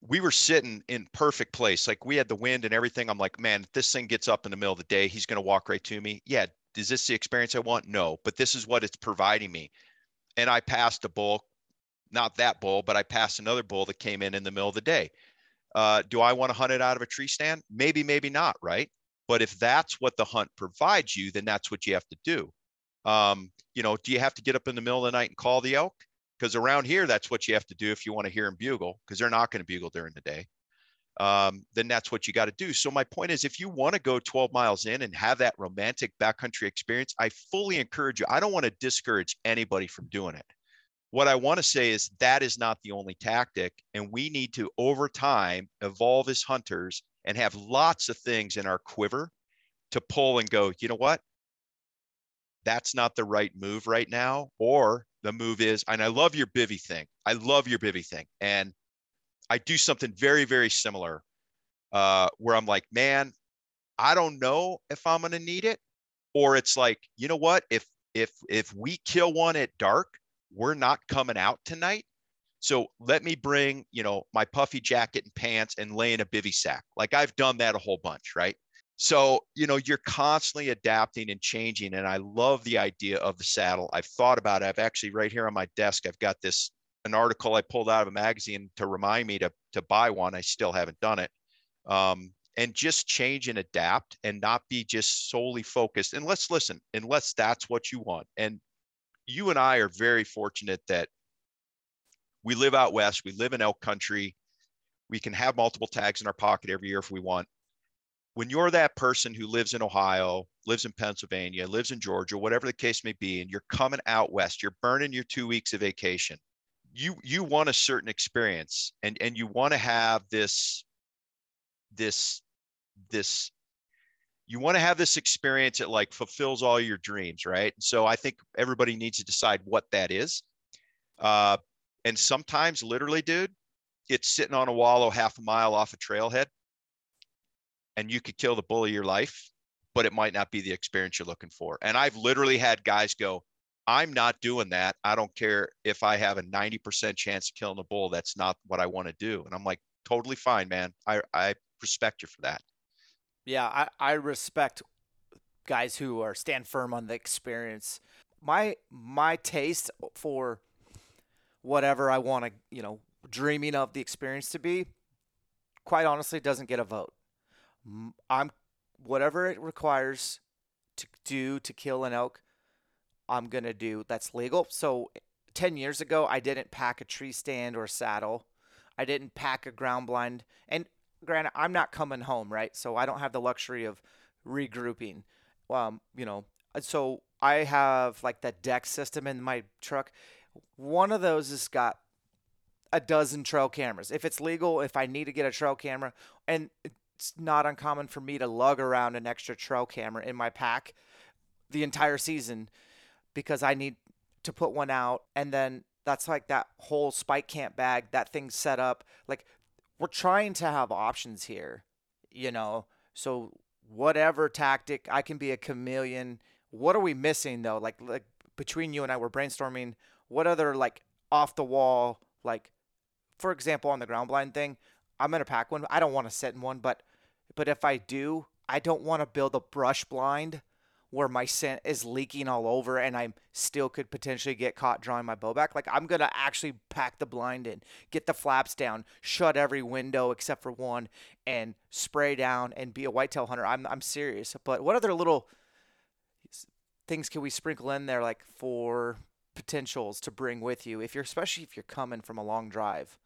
we were sitting in perfect place. Like we had the wind and everything. I'm like, man, if this thing gets up in the middle of the day, he's going to walk right to me. Yeah, is this the experience I want? No, but this is what it's providing me. And I passed a bull, not that bull, but I passed another bull that came in in the middle of the day. Uh, do I want to hunt it out of a tree stand? Maybe, maybe not, right? But if that's what the hunt provides you, then that's what you have to do. Um, you know, do you have to get up in the middle of the night and call the elk? Because around here, that's what you have to do if you want to hear them bugle, because they're not going to bugle during the day um, then that's what you got to do. So my point is, if you want to go 12 miles in and have that romantic backcountry experience, I fully encourage you. I don't want to discourage anybody from doing it. What I want to say is that is not the only tactic, and we need to over time evolve as hunters and have lots of things in our quiver to pull and go. You know what? That's not the right move right now, or the move is, and I love your bivy thing. I love your bivy thing, and I do something very, very similar uh, where I'm like, man, I don't know if I'm going to need it. Or it's like, you know what? If, if, if we kill one at dark, we're not coming out tonight. So let me bring, you know, my puffy jacket and pants and lay in a bivy sack. Like I've done that a whole bunch, right? So, you know, you're constantly adapting and changing. And I love the idea of the saddle. I've thought about it. I've actually right here on my desk, I've got this an article I pulled out of a magazine to remind me to to buy one. I still haven't done it. Um, and just change and adapt and not be just solely focused. And let's listen, unless that's what you want. And you and I are very fortunate that we live out west, we live in elk country. We can have multiple tags in our pocket every year if we want. When you're that person who lives in Ohio, lives in Pennsylvania, lives in Georgia, whatever the case may be, and you're coming out west, you're burning your two weeks of vacation. You you want a certain experience and and you want to have this this this you want to have this experience that like fulfills all your dreams right so i think everybody needs to decide what that is uh, and sometimes literally dude it's sitting on a wallow half a mile off a trailhead and you could kill the bull of your life but it might not be the experience you're looking for. And i've literally had guys go i'm not doing that. I don't care if i have a 90% chance of killing a bull. That's not what i want to do. And i'm like totally fine man. I i respect you for that. Yeah, I, I respect guys who are stand firm on the experience. My my taste for whatever I want to, you know, dreaming of the experience to be, quite honestly, doesn't get a vote. I'm whatever it requires to do to kill an elk, I'm gonna do. That's legal. So, ten years ago, I didn't pack a tree stand or saddle. I didn't pack a ground blind. And granted, I'm not coming home, right? So I don't have the luxury of regrouping. Um, you know, so I have like that deck system in my truck. One of those has got a dozen trail cameras. If it's legal, if I need to get a trail camera, and it's not uncommon for me to lug around an extra trail camera in my pack the entire season because I need to put one out. And then that's like that whole spike camp bag that thing's set up. Like we're trying to have options here you know? So whatever tactic i can be a chameleon. What are we missing though? Like like between you and i we're brainstorming. What other like off the wall like for example on the ground blind thing i'm gonna pack one. I don't want to sit in one but but if i do i don't want to build a brush blind where my scent is leaking all over and I still could potentially get caught drawing my bow back. Like I'm gonna actually pack the blind in, get the flaps down, shut every window except for one, and spray down and be a whitetail hunter. I'm I'm serious. But what other little things can we sprinkle in there like for potentials to bring with you if you're especially if you're coming from a long drive?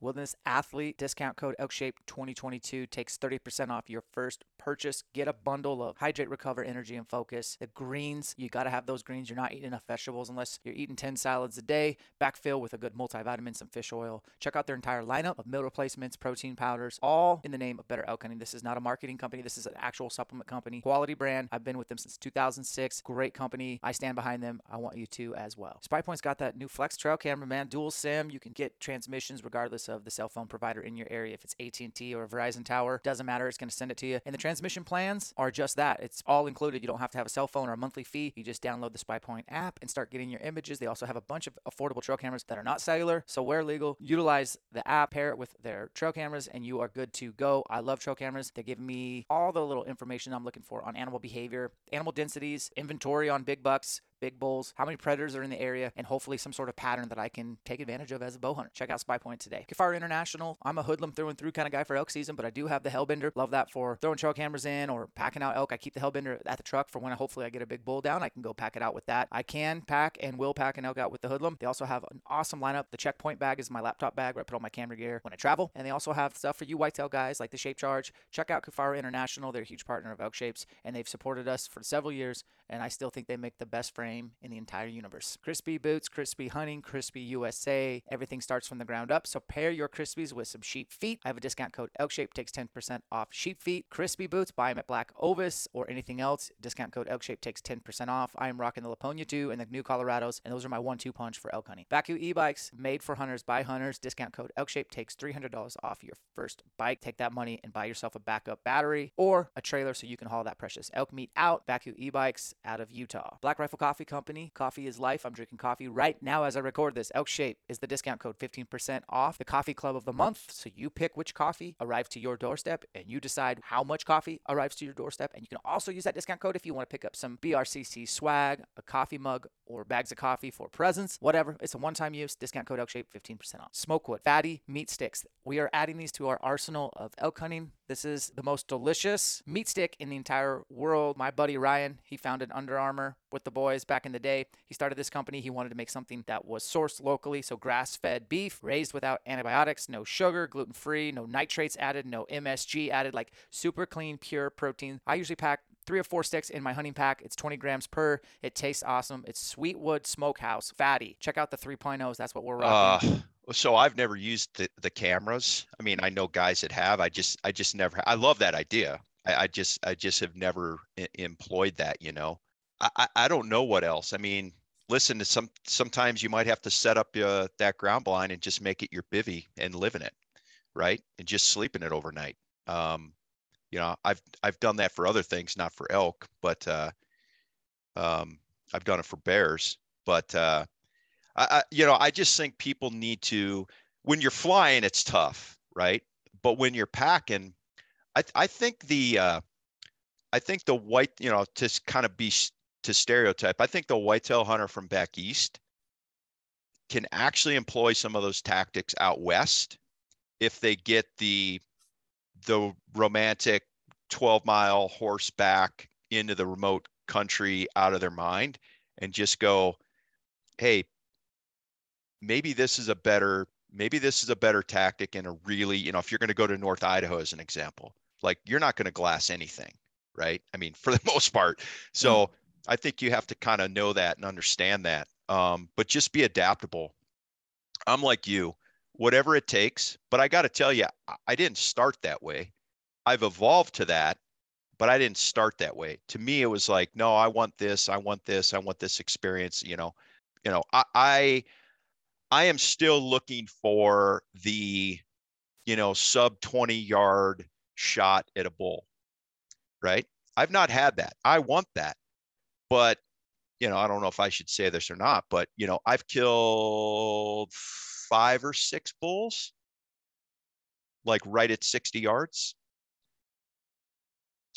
Wilderness Athlete discount code ElkShape 2022 takes 30% off your first purchase. Get a bundle of Hydrate, Recover, Energy, and Focus. The greens, you got to have those greens. You're not eating enough vegetables unless you're eating 10 salads a day. Backfill with a good multivitamin, some fish oil. Check out their entire lineup of meal replacements, protein powders, all in the name of better elk hunting. This is not a marketing company. This is an actual supplement company. Quality brand. I've been with them since 2006. Great company. I stand behind them. I want you to as well. SpyPoint's got that new Flex Trail camera, man. Dual SIM. You can get transmissions regardless of the cell phone provider in your area. If it's AT&T or Verizon tower, doesn't matter. It's going to send it to you. And the transmission plans are just that. It's all included. You don't have to have a cell phone or a monthly fee. You just download the SpyPoint app and start getting your images. They also have a bunch of affordable trail cameras that are not cellular, so where legal, utilize the app, pair it with their trail cameras, and you are good to go. I love trail cameras. They give me all the little information I'm looking for on animal behavior, animal densities, inventory on big bucks, big bulls, how many predators are in the area, and hopefully some sort of pattern that I can take advantage of as a bow hunter. Check out SpyPoint today. Kifaru International, I'm a hoodlum through and through kind of guy for elk season, but I do have the Hellbender. Love that for throwing trail cameras in or packing out elk. I keep the Hellbender at the truck for when I, hopefully I get a big bull down. I can go pack it out with that. I can pack and will pack an elk out with the hoodlum. They also have an awesome lineup. The checkpoint bag is my laptop bag where I put all my camera gear when I travel. And they also have stuff for you whitetail guys like the Shape Charge. Check out Kifaru International. They're a huge partner of Elk Shapes and they've supported us for several years. And I still think they make the best frame in the entire universe. Crispi boots, Crispi hunting, Crispi USA. Everything starts from the ground up. So pair your Crispis with some sheep feet. I have a discount code ElkShape takes 10% off sheep feet. Crispi boots, buy them at Black Ovis or anything else. Discount code ElkShape takes 10% off. I am rocking the Lapponia 2 and the new Colorados, and those are my one-two punch for elk hunting. Bakcou e-bikes, made for hunters by hunters. Discount code ElkShape takes $300 off your first bike. Take that money and buy yourself a backup battery or a trailer so you can haul that precious elk meat out. Bakcou e-bikes out of Utah. Black Rifle Coffee coffee company. Coffee is life. I'm drinking coffee right now as I record this. Elk Shape is the discount code 15% off the coffee club of the month. So you pick which coffee arrives to your doorstep and you decide how much coffee arrives to your doorstep. And you can also use that discount code if you want to pick up some BRCC swag, a coffee mug, or bags of coffee for presents, whatever. It's a one time use. Discount code Elk Shape 15% off. Smokewood, fatty meat sticks. We are adding these to our arsenal of elk hunting. This is the most delicious meat stick in the entire world. My buddy Ryan, he founded Under Armour with the boys back in the day. He started this company. He wanted to make something that was sourced locally, so grass fed beef, raised without antibiotics, no sugar, gluten free, no nitrates added, no MSG added, like super clean, pure protein. I usually pack three or four sticks in my hunting pack. It's 20 grams per. It tastes awesome. It's Sweetwood Smokehouse, fatty. Check out the 3.0s. That's what we're rocking. Uh, so I've never used the, the cameras. I mean, I know guys that have. I just I just never. I love that idea. I, I just I just have never I- employed that. You know, I, I don't know what else. I mean, listen to some. Sometimes you might have to set up uh, that ground blind and just make it your bivy and live in it, right? And just sleep in it overnight. Um, you know, I've I've done that for other things, not for elk, but uh, um, I've done it for bears. But uh, I, I, you know, I just think people need to. When you're flying, it's tough, right? But when you're packing, I I think the uh, I think the white, you know, to kind of be to stereotype, I think the whitetail hunter from back east can actually employ some of those tactics out west if they get the the romantic 12 mile horseback into the remote country out of their mind and just go hey maybe this is a better maybe this is a better tactic and a really you know if you're going to go to north idaho as an example like you're not going to glass anything right? I mean for the most part. Hmm. So i think you have to kind of know that and understand that um, but just be adaptable. I'm like you whatever it takes but i got to tell you I- didn't start that way. I've evolved to that but i didn't start that way. To me it was like no i want this i want this i want this experience you know? You know i i, I am still looking for the you know sub 20 yard shot at a bull right? I've not had that. I want that but you know i don't know if i should say this or not but you know i've killed five or six bulls like right at 60 yards.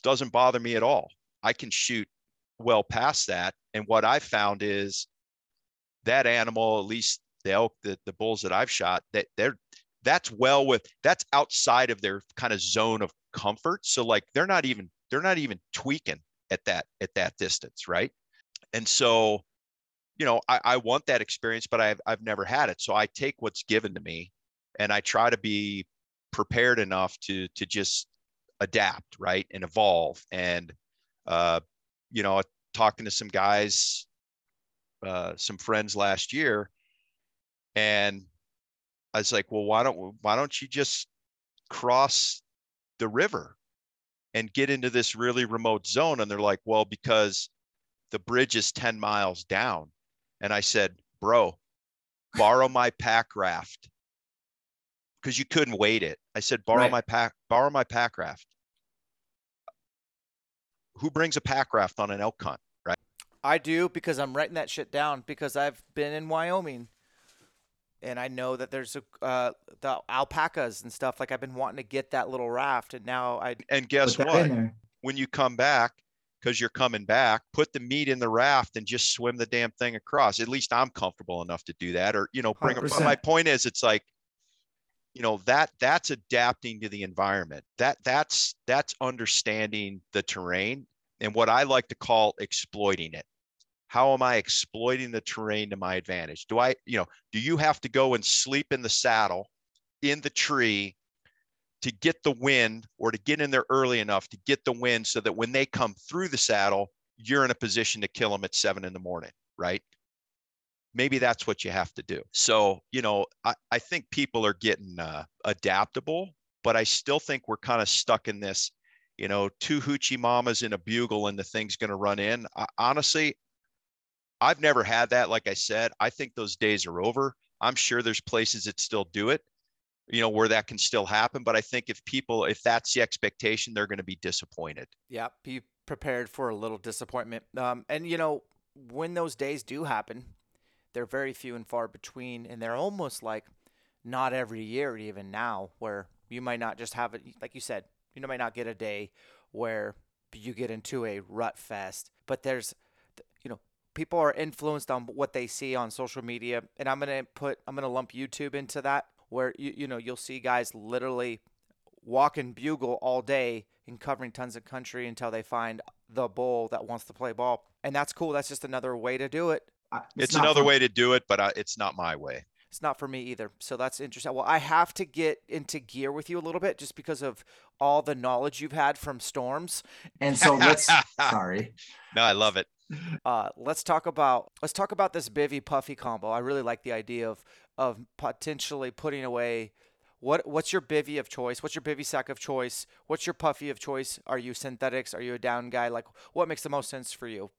Doesn't bother me at all. I can shoot well past that and what i found is that animal at least the elk the, the bulls that i've shot that they're that's well with that's outside of their kind of zone of comfort. So like they're not even they're not even tweaking at that at that distance right? And so you know i, I want that experience but I've, I've never had it. So i take what's given to me and i try to be prepared enough to to just adapt right and evolve. And uh you know talking to some guys uh some friends last year and i was like well why don't why don't you just cross the river and get into this really remote zone and they're like well because the bridge is 10 miles down. And i said bro borrow my pack raft. Because you couldn't wait it. I said borrow Right. my pack borrow my pack raft. Who brings a pack raft on an elk hunt right? I do because I'm writing that shit down because I've been in Wyoming, and I know that there's a uh, the Alpackas and stuff. Like I've been wanting to get that little raft, and now I and guess what when you come back because you're coming back put the meat in the raft and just swim the damn thing across at least i'm comfortable enough to do that or you know bring. but my point is it's like you know that that's adapting to the environment that that's that's understanding the terrain and what i like to call exploiting it how am i exploiting the terrain to my advantage do i you know do you have to go and sleep in the saddle in the tree to get the wind or to get in there early enough to get the wind so that when they come through the saddle, you're in a position to kill them at seven in the morning, right? Maybe that's what you have to do. So, you know, I, I think people are getting uh, adaptable, but I still think we're kind of stuck in this, you know, two hoochie mamas in a bugle and the thing's going to run in. I, honestly, I've never had that. Like I said, I think those days are over. I'm sure there's places that still do it you know where that can still happen but i think if people if that's the expectation they're going to be disappointed yeah be prepared for a little disappointment. Um, and you know when those days do happen, they're very few and far between, and they're almost like not every year, even now, where you might not just have it, like you said, you know, might not get a day where you get into a rut fest, but there's, you know, people are influenced on what they see on social media, and I'm gonna put, I'm gonna lump YouTube into that, where you, you know, you'll see guys literally walk and bugle all day and covering tons of country until they find the bull that wants to play ball, and that's cool. That's just another way to do it. It's, it's another way to do it, but uh, it's not my way. It's not for me either. So that's interesting. Well, I have to get into gear with you a little bit just because of all the knowledge you've had from storms. And so let's sorry. No, I love it. Uh, let's talk about let's talk about this bivy puffy combo. I really like the idea of of potentially putting away what what's your bivy of choice? What's your bivy sack of choice? What's your puffy of choice? Are you synthetics? Are you a down guy? Like what makes the most sense for you?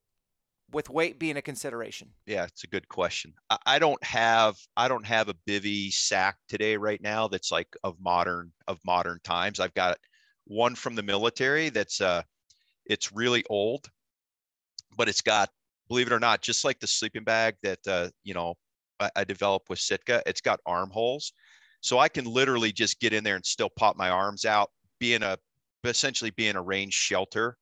with weight being a consideration? Yeah, it's a good question. I don't have I don't have a bivy sack today right now that's like of modern of modern times. I've got one from the military that's uh it's really old, but it's got believe it or not, just like the sleeping bag that uh, you know I, I developed with Sitka, it's got armholes. So I can literally just get in there and still pop my arms out, being a essentially being a range shelter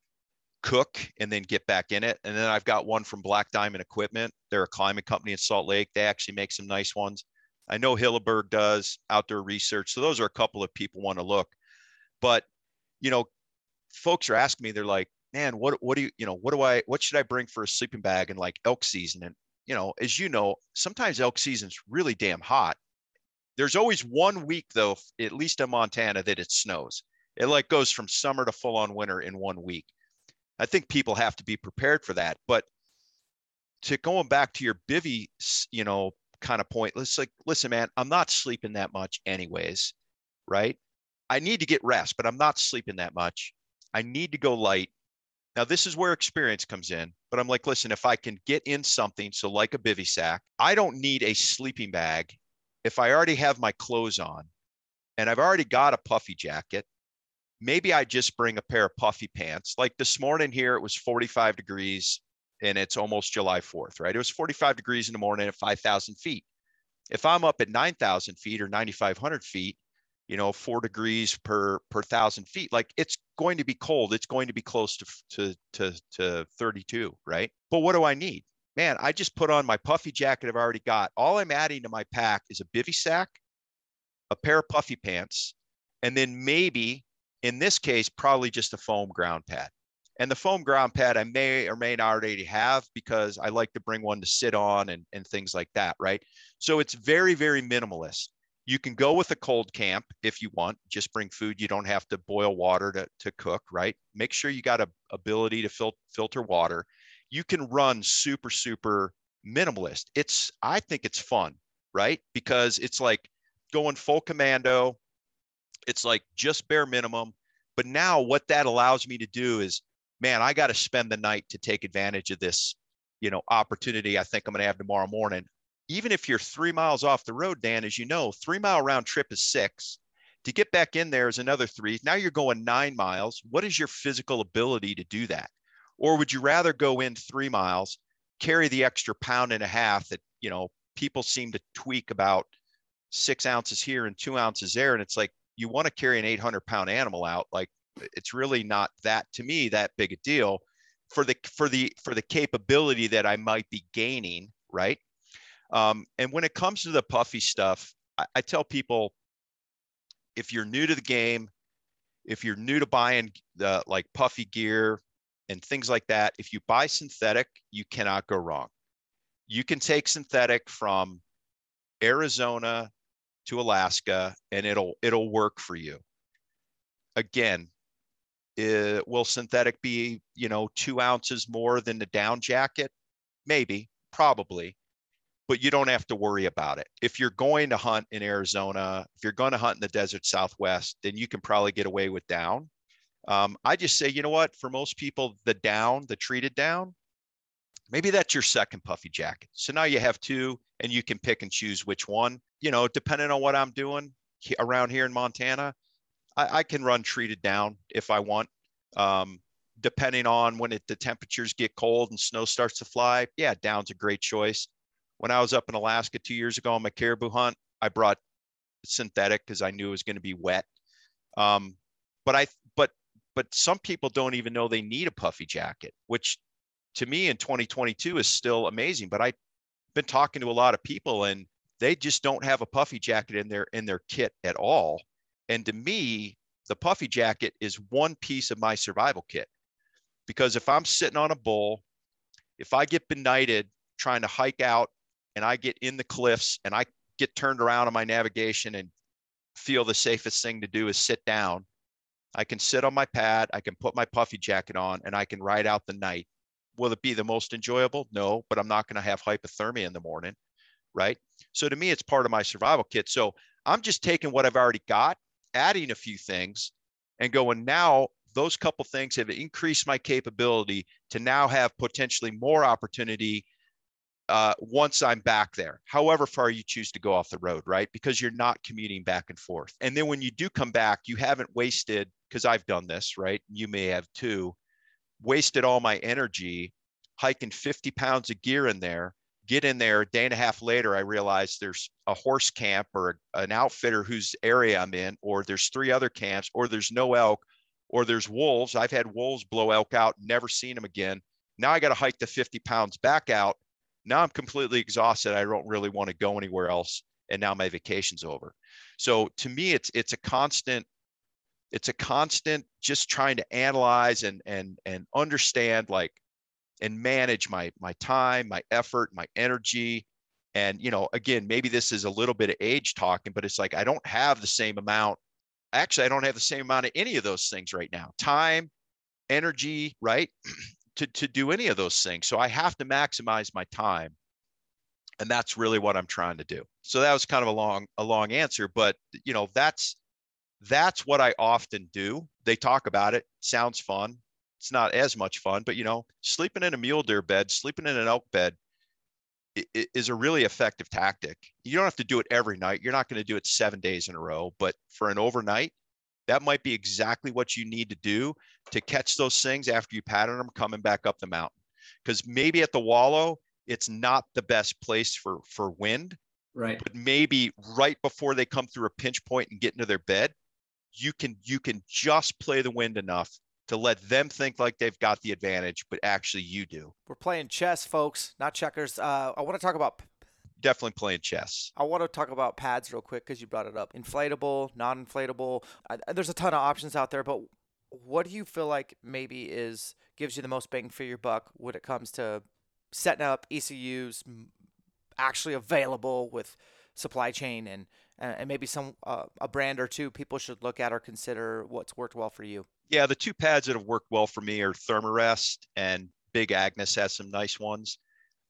cook and then get back in it. And then I've got one from Black Diamond Equipment. They're a climbing company in Salt Lake. They actually make some nice ones. I know Hilleberg does outdoor research. So those are a couple of people want to look. But, you know, folks are asking me, they're like, man, what, what do you, you know, what do I, what should I bring for a sleeping bag in like elk season? And, you know, as you know, sometimes elk season's really damn hot. There's always one week though, at least in Montana, that it snows. It like goes from summer to full on winter in one week. I think people have to be prepared for that. But to going back to your bivy, you know, kind of point, let's like, listen, man, I'm not sleeping that much anyways, right? I need to get rest, but I'm not sleeping that much. I need to go light. Now, this is where experience comes in, but I'm like, listen, if I can get in something, so like a bivy sack, I don't need a sleeping bag. If I already have my clothes on and I've already got a puffy jacket, maybe I just bring a pair of puffy pants. Like this morning here, it was 45 degrees and it's almost July 4th, right? It was 45 degrees in the morning at 5,000 feet. If I'm up at 9,000 feet or 9,500 feet, you know, four degrees per per thousand feet, like it's going to be cold. It's going to be close to to to, to 32, right? But what do I need? Man, I just put on my puffy jacket I've already got. All I'm adding to my pack is a bivy sack, a pair of puffy pants, and then maybe in this case, probably just a foam ground pad. And the foam ground pad I may or may not already have because I like to bring one to sit on and, and things like that, right? So it's very, very minimalist. You can go with a cold camp if you want, just bring food. You don't have to boil water to, to cook, right? Make sure you got a ability to fil- filter water. You can run super, super minimalist. It's, I think it's fun, right? Because it's like going full commando, it's like just bare minimum. But now what that allows me to do is, man, I got to spend the night to take advantage of this, you know, opportunity I think I'm going to have tomorrow morning. Even if you're three miles off the road, Dan, as you know, three mile round trip is six. To get back in there is another three. Now you're going nine miles. What is your physical ability to do that? Or would you rather go in three miles, carry the extra pound and a half that, you know, people seem to tweak about six ounces here and two ounces there. And it's like, you want to carry an 800 pound animal out like it's really not that to me that big a deal for the for the for the capability that i might be gaining right um, and when it comes to the puffy stuff I, I tell people if you're new to the game if you're new to buying the like puffy gear and things like that if you buy synthetic you cannot go wrong you can take synthetic from arizona to Alaska and it'll it'll work for you. Again, it, will synthetic be you know two ounces more than the down jacket? Maybe, probably, but you don't have to worry about it. If you're going to hunt in Arizona, if you're going to hunt in the desert Southwest, then you can probably get away with down. Um, I just say, you know what? For most people, the down, the treated down, maybe that's your second puffy jacket. So now you have two, and you can pick and choose which one you know, depending on what I'm doing around here in Montana, I, I can run treated down if I want. Um, depending on when it, the temperatures get cold and snow starts to fly, yeah, down's a great choice. When I was up in Alaska two years ago on my caribou hunt, I brought synthetic because I knew it was going to be wet. Um, but I, but, but some people don't even know they need a puffy jacket, which to me in 2022 is still amazing. But I've been talking to a lot of people and they just don't have a puffy jacket in their in their kit at all. And to me, the puffy jacket is one piece of my survival kit because if I'm sitting on a bull, if I get benighted trying to hike out and I get in the cliffs and I get turned around on my navigation and feel the safest thing to do is sit down, I can sit on my pad, I can put my puffy jacket on, and I can ride out the night. Will it be the most enjoyable? No, but I'm not going to have hypothermia in the morning, right? So to me, it's part of my survival kit. So I'm just taking what I've already got, adding a few things, and going now those couple things have increased my capability to now have potentially more opportunity uh, once I'm back there, however far you choose to go off the road, right? Because you're not commuting back and forth. And then when you do come back, you haven't wasted, because I've done this, right? You may have too, wasted all my energy hiking 50 pounds of gear in there. Get in there a day and a half later, I realized there's a horse camp or an outfitter whose area I'm in, or there's three other camps, or there's no elk, or there's wolves. I've had wolves blow elk out, never seen them again. Now I got to hike the 50 pounds back out now I'm completely exhausted. I don't really want to go anywhere else. And now my vacation's over. So to me, it's it's a constant, it's a constant just trying to analyze and and and understand like and manage my my time, my effort, my energy. And you know, again, maybe this is a little bit of age talking, but it's like I don't have the same amount. Actually, I don't have the same amount of any of those things right now. Time, energy, right? to, to do any of those things. So I have to maximize my time. And that's really what I'm trying to do. So that was kind of a long, a long answer, but you know, that's that's what I often do. They talk about it, sounds fun. It's not as much fun, but you know, sleeping in a mule deer bed, sleeping in an elk bed is a really effective tactic. You don't have to do it every night. You're not going to do it seven days in a row, but for an overnight, that might be exactly what you need to do to catch those things after you pattern them coming back up the mountain. Because maybe at the wallow, it's not the best place for for wind. Right. But maybe right before they come through a pinch point and get into their bed, you can you can just play the wind enough to let them think like they've got the advantage, but actually you do. We're playing chess, folks, not checkers. Uh, I want to talk about definitely playing chess. I want to talk about pads real quick because you brought it up. Inflatable, non-inflatable. there's a ton of options out there, but what do you feel like maybe is gives you the most bang for your buck when it comes to setting up ECUs actually available with supply chain and and maybe some uh, a brand or two people should look at or consider what's worked well for you. Yeah, the two pads that have worked well for me are Thermarest and Big Agnes has some nice ones.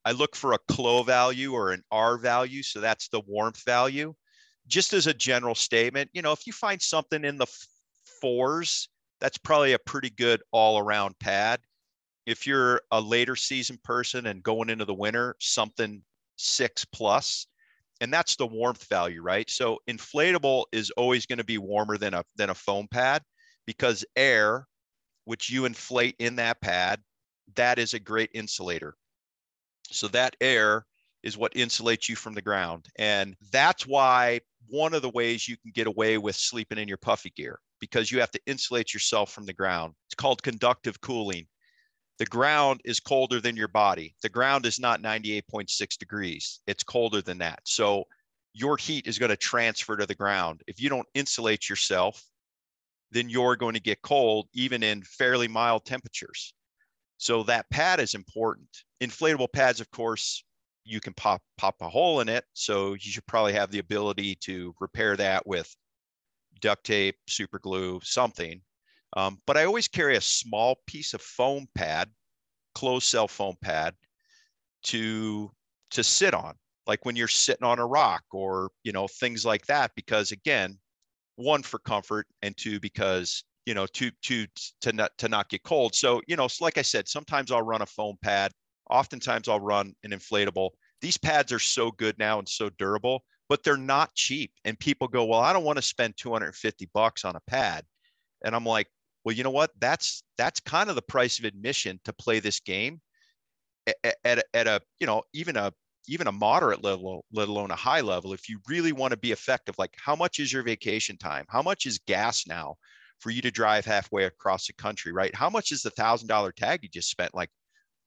I look for a CLO value or an R value. So that's the warmth value. Just as a general statement, you know, if you find something in the fours, that's probably a pretty good all around pad. If you're a later season person and going into the winter, something six plus, and that's the warmth value, right? So inflatable is always going to be warmer than a than a foam pad because air, which you inflate in that pad, that is a great insulator. So that air is what insulates you from the ground. And that's why one of the ways you can get away with sleeping in your puffy gear because you have to insulate yourself from the ground. It's called conductive cooling. The ground is colder than your body. The ground is not 98.6 degrees. It's colder than that. So your heat is going to transfer to the ground. If you don't insulate yourself, then you're going to get cold even in fairly mild temperatures. So that pad is important. Inflatable pads, of course, you can pop pop a hole in it. So you should probably have the ability to repair that with duct tape, super glue, something. Um, but I always carry a small piece of foam pad, closed cell foam pad, to to sit on, like when you're sitting on a rock or you know things like that. Because again, one for comfort, and two because you know, to to to not to not get cold. So, you know, like I said, sometimes I'll run a foam pad. Oftentimes I'll run an inflatable. These pads are so good now and so durable, but they're not cheap. And people go, "Well, I don't want to spend 250 bucks on a pad." And I'm like, well, you know what? That's that's kind of the price of admission to play this game at, at, at a you know even a even a moderate level, let alone a high level. If you really want to be effective, like how much is your vacation time? How much is gas now for you to drive halfway across the country? Right? How much is the thousand dollar tag you just spent? Like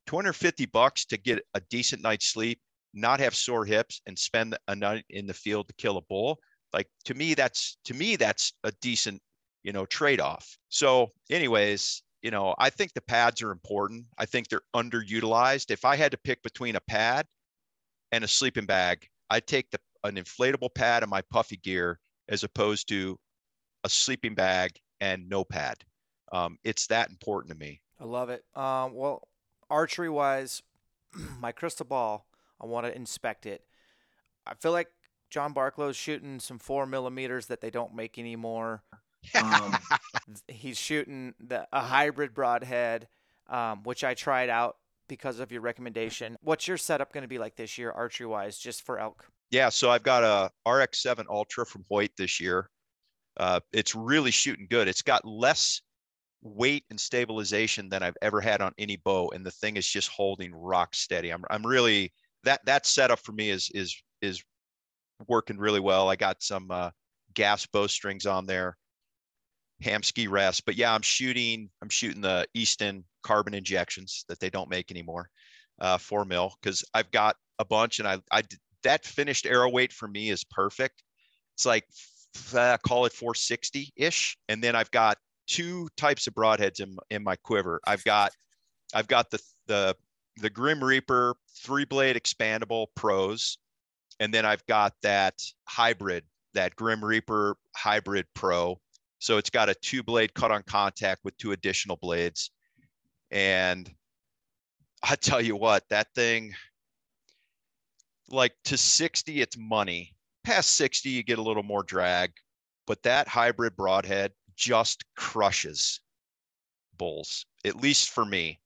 250 bucks to get a decent night's sleep, not have sore hips, and spend a night in the field to kill a bull. Like to me, that's to me that's a decent you know trade off. So, anyways, you know, I think the pads are important. I think they're underutilized. If I had to pick between a pad and a sleeping bag, I'd take the an inflatable pad in my puffy gear as opposed to a sleeping bag and no pad. Um, it's that important to me. I love it. Um, well, archery wise, my crystal ball, I want to inspect it. I feel like John Barklow's shooting some four millimeters that they don't make anymore. Um, he's shooting the a hybrid broadhead, um, which I tried out because of your recommendation. What's your setup going to be like this year, archery wise, just for elk? Yeah, so I've got a RX7 Ultra from Hoyt this year. Uh, it's really shooting good. It's got less weight and stabilization than I've ever had on any bow, and the thing is just holding rock steady. I'm I'm really that that setup for me is is is working really well. I got some uh, gas bowstrings on there Hamskea rest. But yeah, I'm shooting. I'm shooting the Easton Carbon Injexions that they don't make anymore, uh, four mil, because I've got a bunch, and I I that finished arrow weight for me is perfect. It's like uh, call it 460 ish, and then I've got two types of broadheads in in my quiver. I've got I've got the the the Grim Reaper three blade expandable pros, and then I've got that hybrid, that Grim Reaper hybrid pro so it's got a two blade cut on contact with two additional blades. And I tell you what, that thing, like to 60, it's money. Past 60, you get a little more drag, but that hybrid broadhead just crushes bulls, at least for me.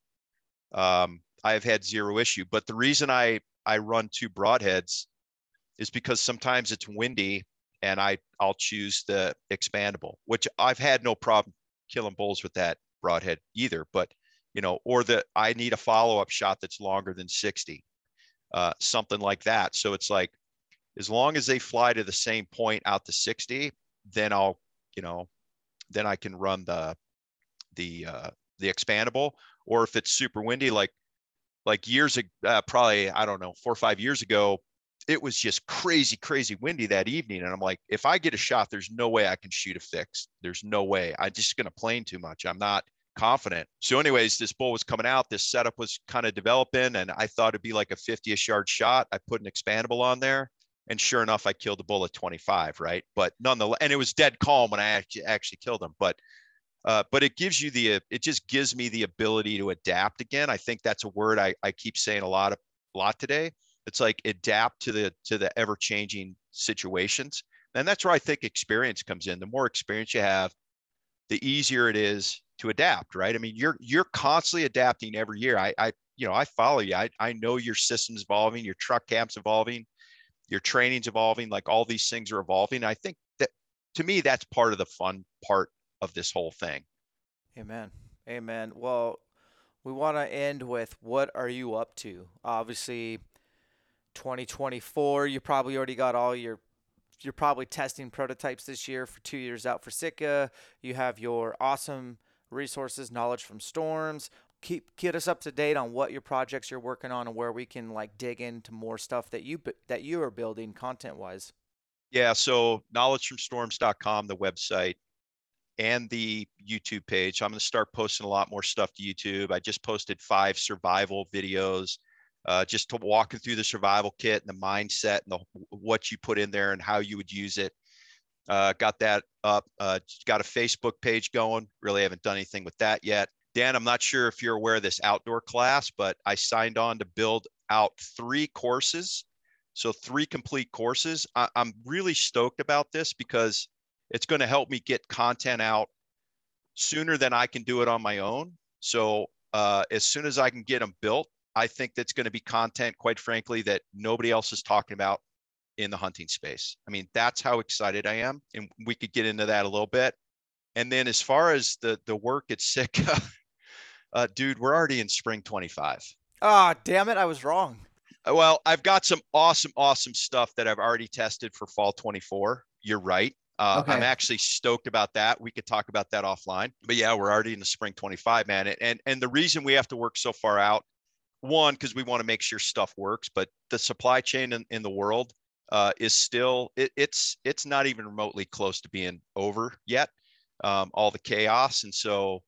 Um, I've had zero issue, but the reason I, I run two broadheads is because sometimes it's windy and I I'll choose the expandable, which I've had no problem killing bulls with that broadhead either. But you know, or that I need a follow up shot that's longer than 60, uh, something like that. So it's like as long as they fly to the same point out to 60, then I'll you know, then I can run the the uh, the expandable. Or if it's super windy, like like years ago, uh, probably I don't know, four or five years ago, it was just crazy, crazy windy that evening. And I'm like, if I get a shot, there's no way I can shoot a fix. There's no way. I'm just going to plane too much. I'm not confident. So, anyways, this bull was coming out. This setup was kind of developing, and I thought it'd be like a 50ish yard shot. I put an expandable on there, and sure enough, I killed the bull at 25. Right, but nonetheless, and it was dead calm when I actually actually killed him. But uh, but it gives you the it just gives me the ability to adapt again. I think that's a word I, I keep saying a lot of a lot today it's like adapt to the to the ever changing situations and that's where i think experience comes in the more experience you have the easier it is to adapt right i mean you're you're constantly adapting every year i i you know i follow you i, I know your system's evolving your truck camp's evolving your training's evolving like all these things are evolving. I think that to me that's part of the fun part of this whole thing. Amen. Amen. Well we want to end with what are you up to? Obviously 2024, you probably already got all your you're probably testing prototypes this year for two years out for Sitka. You have your awesome resources, knowledge from storms. Keep get us up to date on what your projects you're working on and where we can like dig into more stuff that you that you are building content wise. Yeah, so knowledgefromstorms.com, the website, and the YouTube page. I'm going to start posting a lot more stuff to YouTube. I just posted five survival videos uh, just to walking through the survival kit and the mindset and the, what you put in there and how you would use it. Uh, got that up. Uh, got a Facebook page going. Really haven't done anything with that yet. Dan, I'm not sure if you're aware of this outdoor class, but I signed on to build out three courses. So, three complete courses. I, I'm really stoked about this because it's going to help me get content out sooner than I can do it on my own. So, uh, as soon as I can get them built, I think that's going to be content, quite frankly, that nobody else is talking about in the hunting space. I mean, that's how excited I am. And we could get into that a little bit. And then as far as the the work at Sitka, uh, dude, we're already in spring 25. Ah, damn it, I was wrong. Uh, Well, I've got some awesome, awesome stuff that I've already tested for fall 24. You're right. Uh, I'm actually stoked about that. We could talk about that offline. But yeah, we're already in the spring 25, man. And and, and the reason we have to work so far out, one, because we want to make sure stuff works, but the supply chain in, in the world uh, is still it, it's it's not even remotely close to being over yet. Um, all the chaos, and so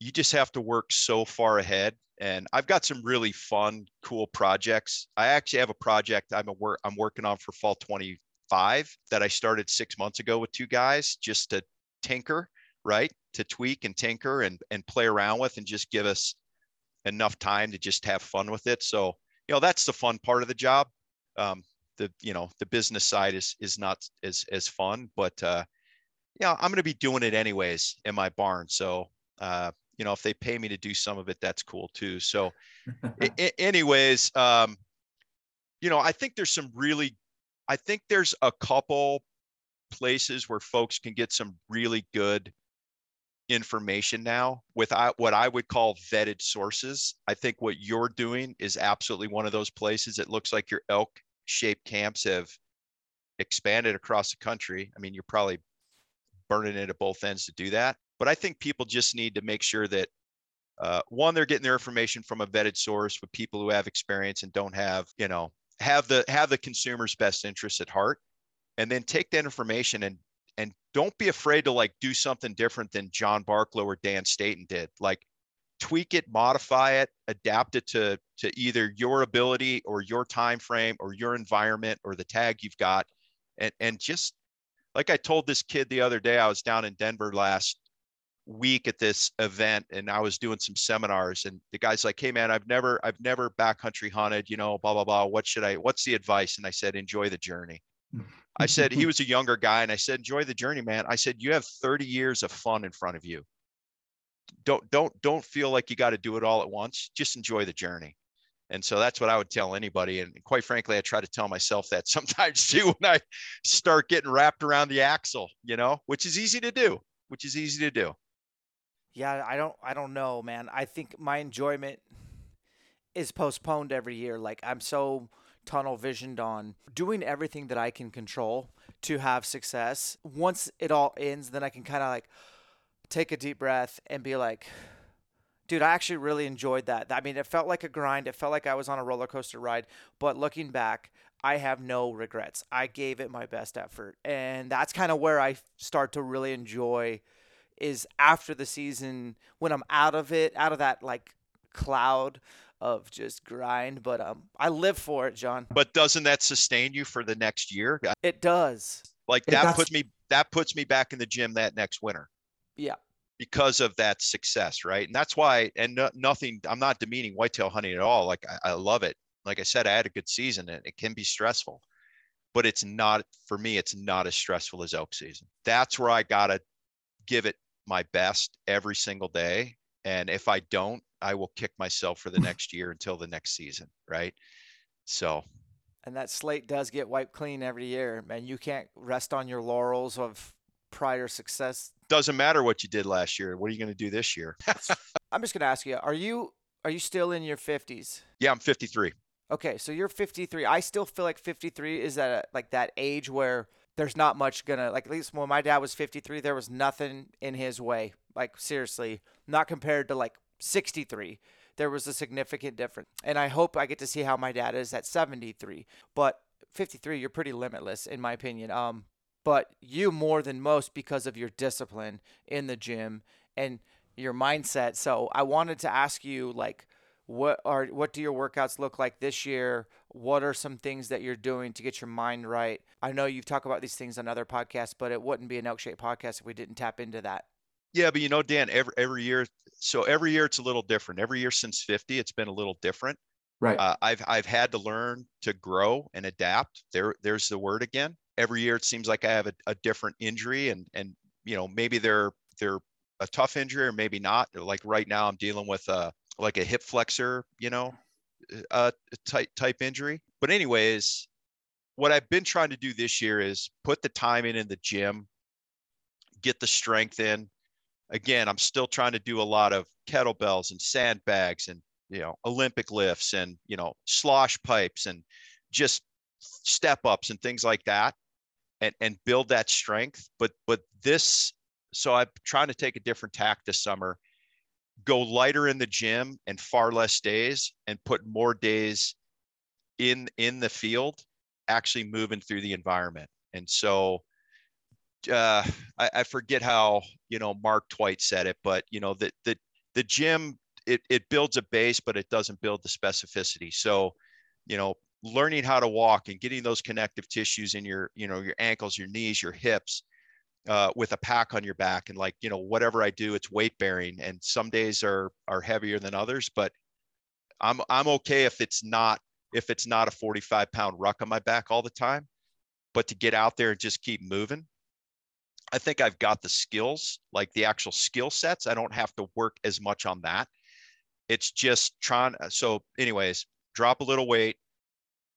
you just have to work so far ahead and I've got some really fun, cool projects. I actually have a project I'm a work I'm working on for fall 25 that I started six months ago with two guys just to tinker, right? To tweak and tinker and and play around with and just give us enough time to just have fun with it. So, you know, that's the fun part of the job. Um, the you know the business side is is not as as fun, but uh, yeah, I'm going to be doing it anyways in my barn. So uh, you know, if they pay me to do some of it, that's cool too. So, anyways, um, you know, I think there's some really, I think there's a couple places where folks can get some really good information now without what I would call vetted sources. I think what you're doing is absolutely one of those places. It looks like your Elk Shape camps have expanded across the country. I mean, you're probably burning it at both ends to do that. But I think people just need to make sure that uh, one, they're getting their information from a vetted source with people who have experience and don't have, you know, have the have the consumer's best interests at heart, and then take that information and and don't be afraid to like do something different than John Barklow or Dan Staton did. Like tweak it, modify it, adapt it to to either your ability or your time frame or your environment or the tag you've got, and and just like I told this kid the other day, I was down in Denver last week at this event and I was doing some seminars and the guy's like, Hey man, I've never, I've never backcountry hunted, you know, blah, blah, blah. What should I, what's the advice? And I said, enjoy the journey. I said, he was a younger guy and I said, enjoy the journey, man. I said, you have 30 years of fun in front of you. Don't, don't, don't feel like you got to do it all at once. Just enjoy the journey. And so that's what I would tell anybody. And quite frankly, I try to tell myself that sometimes too when I start getting wrapped around the axle, you know, which is easy to do, which is easy to do. Yeah, I don't I don't know, man. I think my enjoyment is postponed every year. Like I'm so tunnel visioned on doing everything that I can control to have success. Once it all ends, then I can kind of like take a deep breath and be like dude, I actually really enjoyed that. I mean, it felt like a grind. It felt like I was on a roller coaster ride, but looking back, I have no regrets. I gave it my best effort. And that's kind of where I start to really enjoy is after the season when I'm out of it, out of that like cloud of just grind, but um I live for it, John. But doesn't that sustain you for the next year? It does. Like It that does. puts me that puts me back in the gym that next winter Yeah. because of that success, right? And that's why and no, nothing I'm not demeaning whitetail hunting at all. Like I, I love it. Like I said, I had a good season and it can be stressful. But it's not for me, it's not as stressful as elk season. That's where I gotta give it my best every single day. And if I don't, I will kick myself for the next year until the next season, right? So And that slate does get wiped clean every year, man. You can't rest on your laurels of prior success. doesn't matter what you did last year. What are you going to do this year? I'm just gonna ask you: Are you are you still in your 50s? yeah, I'm 53. Okay, so you're 53. I still feel like 53 is at a, like that age where there's not much gonna like. At least when my dad was 53, there was nothing in his way. Like seriously, not compared to like 63. There was a significant difference, and I hope I get to see how my dad is at 73. But 53, you're pretty limitless in my opinion. Um, but you more than most because of your discipline in the gym and your mindset. So I wanted to ask you like what are what do your workouts look like this year? What are some things that you're doing to get your mind right? I know you've talked about these things on other podcasts, but it wouldn't be an Elk Shape podcast if we didn't tap into that. Yeah, but you know, Dan, every every year, so every year it's a little different. Every year since 50, it's been a little different. Right. Uh, I've I've had to learn to grow and adapt. There there's the word again. Every year it seems like I have a, a different injury, and and you know maybe they're they're a tough injury or maybe not. Like right now, I'm dealing with a like a hip flexor, you know, uh, type type injury. But anyways, what I've been trying to do this year is put the time in in the gym, get the strength in, again, I'm still trying to do a lot of kettlebells and sandbags and you know Olympic lifts and you know slosh pipes and just step ups and things like that and and build that strength. But but this so i'm trying to take a different tack this summer go lighter in the gym and far less days and put more days in in the field actually moving through the environment. And so uh, I, I forget how you know mark twight said it but you know the the the gym it, it builds a base but it doesn't build the specificity. So you know learning how to walk and getting those connective tissues in your you know your ankles your knees your hips uh, with a pack on your back and like you know whatever i do it's weight bearing and some days are are heavier than others but i'm i'm okay if it's not if it's not a 45 pound ruck on my back all the time but to get out there and just keep moving i think i've got the skills like the actual skill sets i don't have to work as much on that. It's just trying so anyways drop a little weight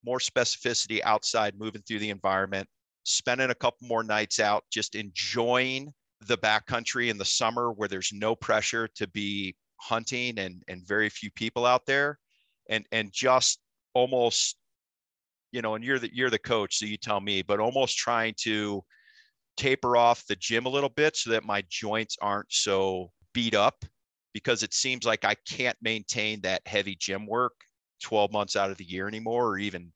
more specificity outside, moving through the environment, spending a couple more nights out, just enjoying the backcountry in the summer where there's no pressure to be hunting and, and very few people out there and, and just almost, you know, and you're the, you're the coach, so you tell me, but almost trying to taper off the gym a little bit so that my joints aren't so beat up because it seems like I can't maintain that heavy gym work 12 months out of the year anymore, or even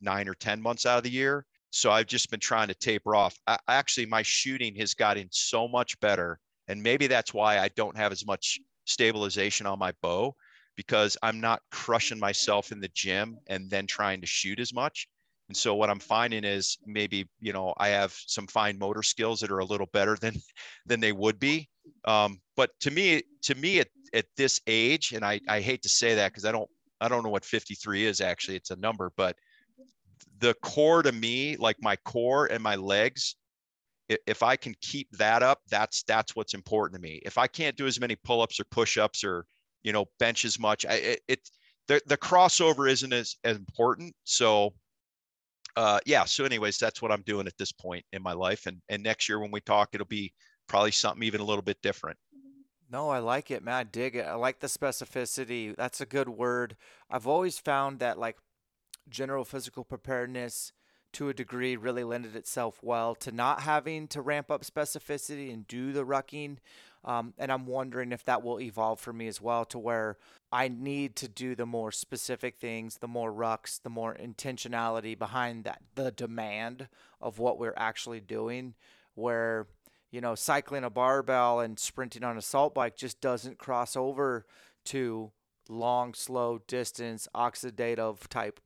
nine or 10 months out of the year. So I've just been trying to taper off. I, actually, my shooting has gotten so much better. And maybe that's why I don't have as much stabilization on my bow because I'm not crushing myself in the gym and then trying to shoot as much. And so what I'm finding is maybe, you know, I have some fine motor skills that are a little better than than they would be. Um, but to me, to me at, at this age, and I, I hate to say that because I don't I don't know what 53 is actually. It's a number, but the core to me, like my core and my legs, if I can keep that up, that's that's what's important to me. If I can't do as many pull-ups or push-ups or you know bench as much, I, it, it the the crossover isn't as, as important. So uh, yeah. So anyways, that's what I'm doing at this point in my life, and and next year when we talk, it'll be probably something even a little bit different. No, I like it, man. I dig it. I like the specificity. That's a good word. I've always found that like general physical preparedness to a degree really lended itself well to not having to ramp up specificity and do the rucking. Um, and I'm wondering if that will evolve for me as well to where I need to do the more specific things, the more rucks, the more intentionality behind that, the demand of what we're actually doing, where you know, cycling a barbell and sprinting on assault bike just doesn't cross over to long, slow distance, oxidative type.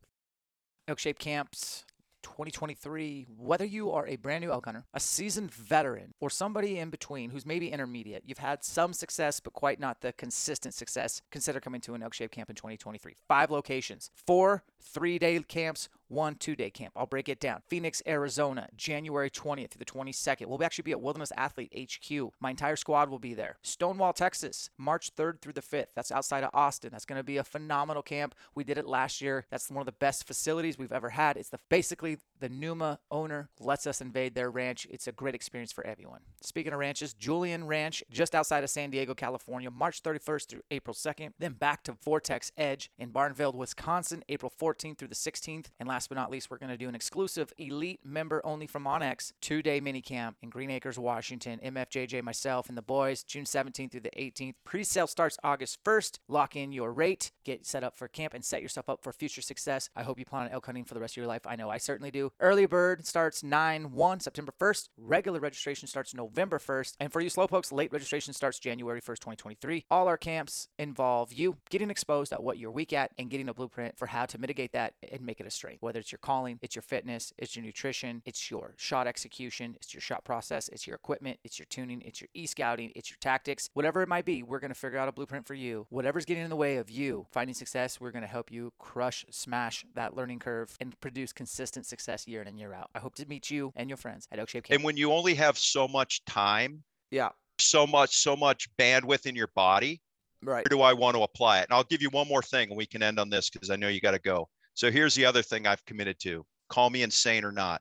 Elk Shape camps 2023, whether you are a brand new elk hunter, a seasoned veteran, or somebody in between who's maybe intermediate, you've had some success, but quite not the consistent success, consider coming to an elk shape camp in 2023. Five locations, four three day camps, one two day camp. I'll break it down. Phoenix, Arizona, January 20th through the 22nd. We'll actually be at Wilderness Athlete HQ. My entire squad will be there. Stonewall, Texas, March 3rd through the 5th. That's outside of Austin. That's going to be a phenomenal camp. We did it last year. That's one of the best facilities we've ever had. It's the basically basically the Numa owner lets us invade their ranch. It's a great experience for everyone. Speaking of ranches, Julian Ranch, just outside of San Diego, California, March 31st through April 2nd. Then back to Vortex Edge in Barneveld, Wisconsin, April 14th through the 16th. And last but not least, we're going to do an exclusive elite member only from onX two day mini camp in Green Acres, Washington. MFJJ, myself, and the boys, June 17th through the 18th. Pre sale starts August 1st. Lock in your rate, get set up for camp, and set yourself up for future success. I hope you plan on elk hunting for the rest of your life. I know I certainly do. Early bird starts 9 1 September 1st. Regular registration starts November 1st. And for you slowpokes, late registration starts January 1st, 2023. All our camps involve you getting exposed at what you're weak at and getting a blueprint for how to mitigate that and make it a strength. Whether it's your calling, it's your fitness, it's your nutrition, it's your shot execution, it's your shot process, it's your equipment, it's your tuning, it's your e scouting, it's your tactics, whatever it might be, we're going to figure out a blueprint for you. Whatever's getting in the way of you finding success, we're going to help you crush, smash that learning curve and produce consistent success year in and year out. I hope to meet you and your friends at Elk Shape Camp. And when you only have so much time, yeah, so much, so much bandwidth in your body, right. where do I want to apply it? And I'll give you one more thing and we can end on this because I know you got to go. So here's the other thing I've committed to. Call me insane or not.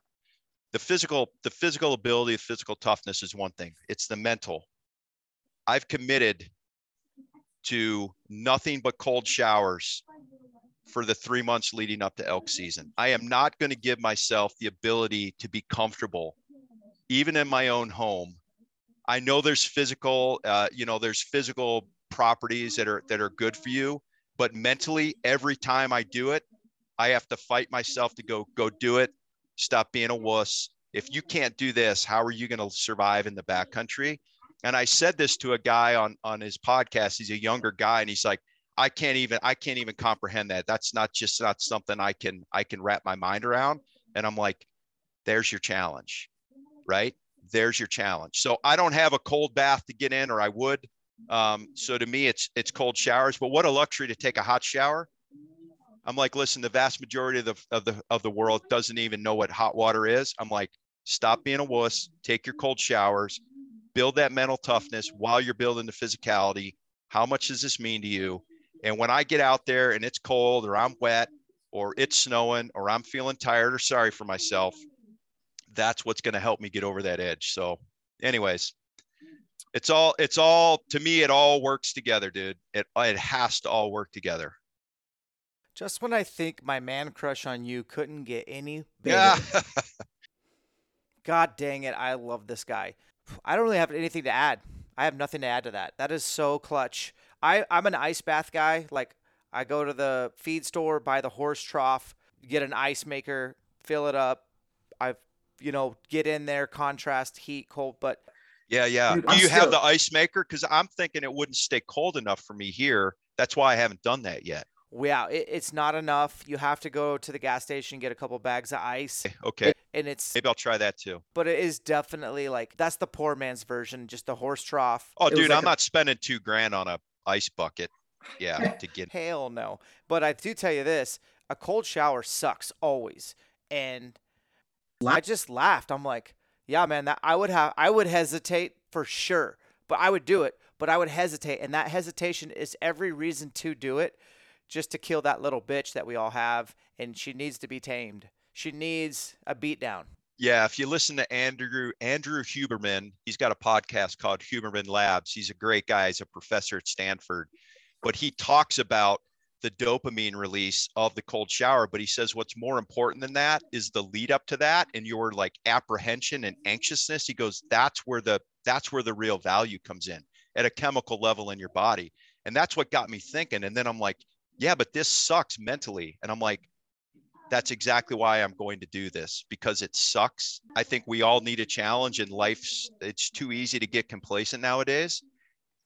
The physical, the physical ability, the physical toughness is one thing. It's the mental I've committed to nothing but cold showers for the three months leading up to elk season. I am not going to give myself the ability to be comfortable, even in my own home. I know there's physical, uh, you know, there's physical properties that are that are good for you, but mentally, every time I do it, I have to fight myself to go go do it. Stop being a wuss. If you can't do this, how are you going to survive in the backcountry? And I said this to a guy on on his podcast. He's a younger guy, and he's like, I can't even I can't even comprehend that. That's not just not something I can I can wrap my mind around. And I'm like, there's your challenge, right? There's your challenge. So I don't have a cold bath to get in, or I would. Um, so to me, it's it's cold showers. But what a luxury to take a hot shower. I'm like, listen, the vast majority of the of the of the world doesn't even know what hot water is. I'm like, stop being a wuss, take your cold showers, build that mental toughness while you're building the physicality. How much does this mean to you? And when I get out there and it's cold or I'm wet or it's snowing or I'm feeling tired or sorry for myself, that's what's going to help me get over that edge. So, anyways, it's all it's all to me it all works together, dude. It it has to all work together. Just when I think my man crush on you couldn't get any bigger. Yeah. God dang it, I love this guy. I don't really have anything to add. I have nothing to add to that. That is so clutch. I, I'm an ice bath guy. Like I go to the feed store, buy the horse trough, get an ice maker, fill it up. I, you know, get in there, contrast heat, cold. But yeah, yeah. Dude, Do I'm you have the ice maker? Because I'm thinking it wouldn't stay cold enough for me here. That's why I haven't done that yet. yeah, it, it's not enough. You have to go to the gas station, get a couple bags of ice, eh, Okay, and it's. maybe I'll try that too. But it is definitely like that's the poor man's version, just the horse trough. Oh, It dude, like I'm a- not spending two grand on a ice bucket. Yeah, to get. Hell no. But I do tell you this: a cold shower sucks always, and La- I just laughed. I'm like, yeah, man, that I would have, I would hesitate for sure, but I would do it. But I would hesitate, and that hesitation is every reason to do it, just to kill that little bitch that we all have, and she needs to be tamed. She needs a beatdown. Yeah, if you listen to Andrew Andrew Huberman, he's got a podcast called Huberman Labs. He's a great guy. He's a professor at Stanford, but he talks about the dopamine release of the cold shower. But he says what's more important than that is the lead up to that and your like apprehension and anxiousness. He goes, that's where the that's where the real value comes in at a chemical level in your body, and that's what got me thinking. And then I'm like, yeah, but this sucks mentally, and I'm like that's exactly why I'm going to do this because it sucks. I think we all need a challenge in life. it's too easy to get complacent nowadays.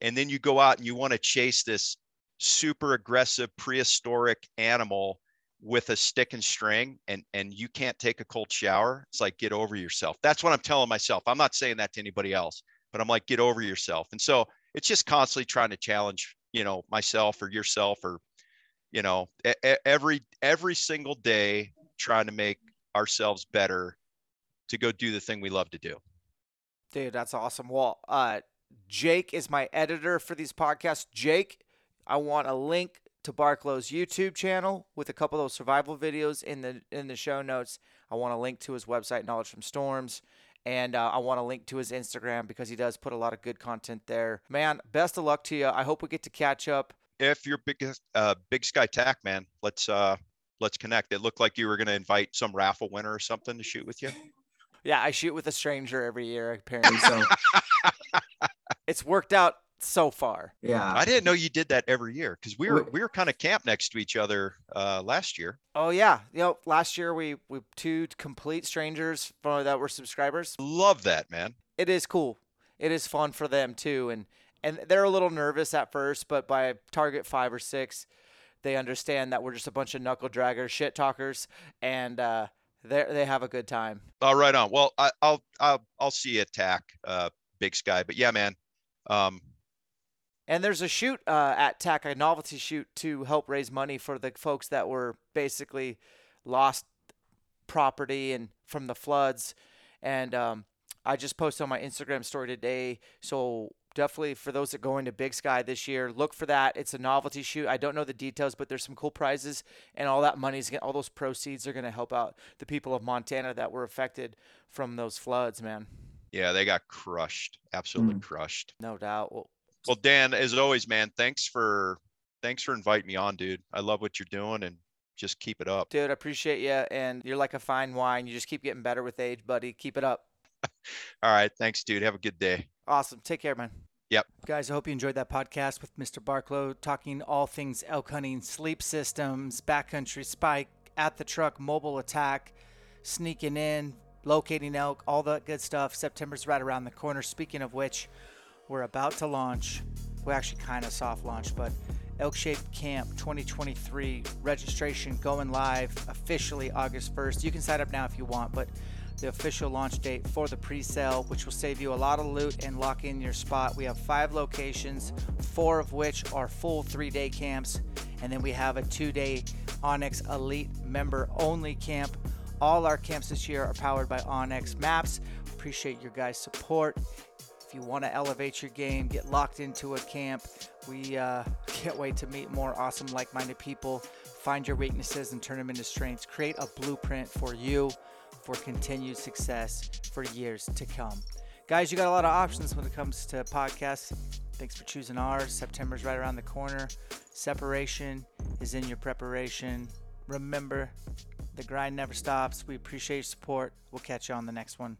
And then you go out and you want to chase this super aggressive prehistoric animal with a stick and string and and you can't take a cold shower. It's like get over yourself. That's what I'm telling myself. I'm not saying that to anybody else, but I'm like get over yourself. And so it's just constantly trying to challenge, you know, myself or yourself or you know every every single day trying to make ourselves better to go do the thing we love to do Dude, that's awesome. Well, uh, Jake is my editor for these podcasts. Jake, I want a link to Barklow's YouTube channel with a couple of those survival videos in the in the show notes. I want a link to his website, Knowledge from Storms, and uh, I want a link to his Instagram because he does put a lot of good content there. Man, best of luck to you. I hope we get to catch up. If you're big uh big sky TAC man let's uh let's connect it looked like you were going to invite some raffle winner or something to shoot with you Yeah, I shoot with a stranger every year. Apparently, so it's worked out so far. yeah. i didn't know you did that every year because we were Wait. we were kind of camped next to each other uh last year Oh yeah, you know, last year we we two complete strangers for, that were subscribers. love that man It is cool. It is fun for them too, and and they're a little nervous at first, but by target five or six, they understand that we're just a bunch of knuckle draggers, shit talkers, and uh, they they have a good time. all right on well I, i'll i'll i'll see you at TAC uh big sky but yeah man um And there's a shoot uh, at TAC, a novelty shoot to help raise money for the folks that were basically lost property and from the floods. And um, I just posted on my Instagram story today. So definitely for those that go into Big Sky this year, look for that. It's a novelty shoot. I don't know the details, but there's some cool prizes, and all that money's gonna, all those proceeds are going to help out the people of Montana that were affected from those floods. Man, yeah they got crushed absolutely mm. crushed no doubt. Well, Well, Dan, as always, man, thanks for thanks for inviting me on, dude. I love what you're doing and just keep it up. Dude, I appreciate you. And you're like a fine wine. You just keep getting better with age, buddy. Keep it up. All right. Thanks, dude. Have a good day. Awesome. Take care, man. Yep. Guys, I hope you enjoyed that podcast with Mr. Barklow talking all things elk hunting, sleep systems, backcountry spike, at the truck, mobile attack, sneaking in, locating elk, all that good stuff. September's right around the corner. Speaking of which, we're about to launch. We actually kind of soft launch, but Elk Shape Camp 2023 registration going live officially August 1st. You can sign up now if you want, but the official launch date for the pre-sale, which will save you a lot of loot and lock in your spot. We have five locations, four of which are full three-day camps, and then we have a two-day onX Elite member-only camp. All our camps this year are powered by onX Maps. Appreciate your guys' support. If you want to elevate your game, get locked into a camp, we uh, can't wait to meet more awesome, like-minded people. Find your weaknesses and turn them into strengths. Create a blueprint for you for continued success for years to come. Guys, you got a lot of options when it comes to podcasts. Thanks for choosing ours. September's right around the corner. Separation is in your preparation. Remember, the grind never stops. We appreciate your support. We'll catch you on the next one.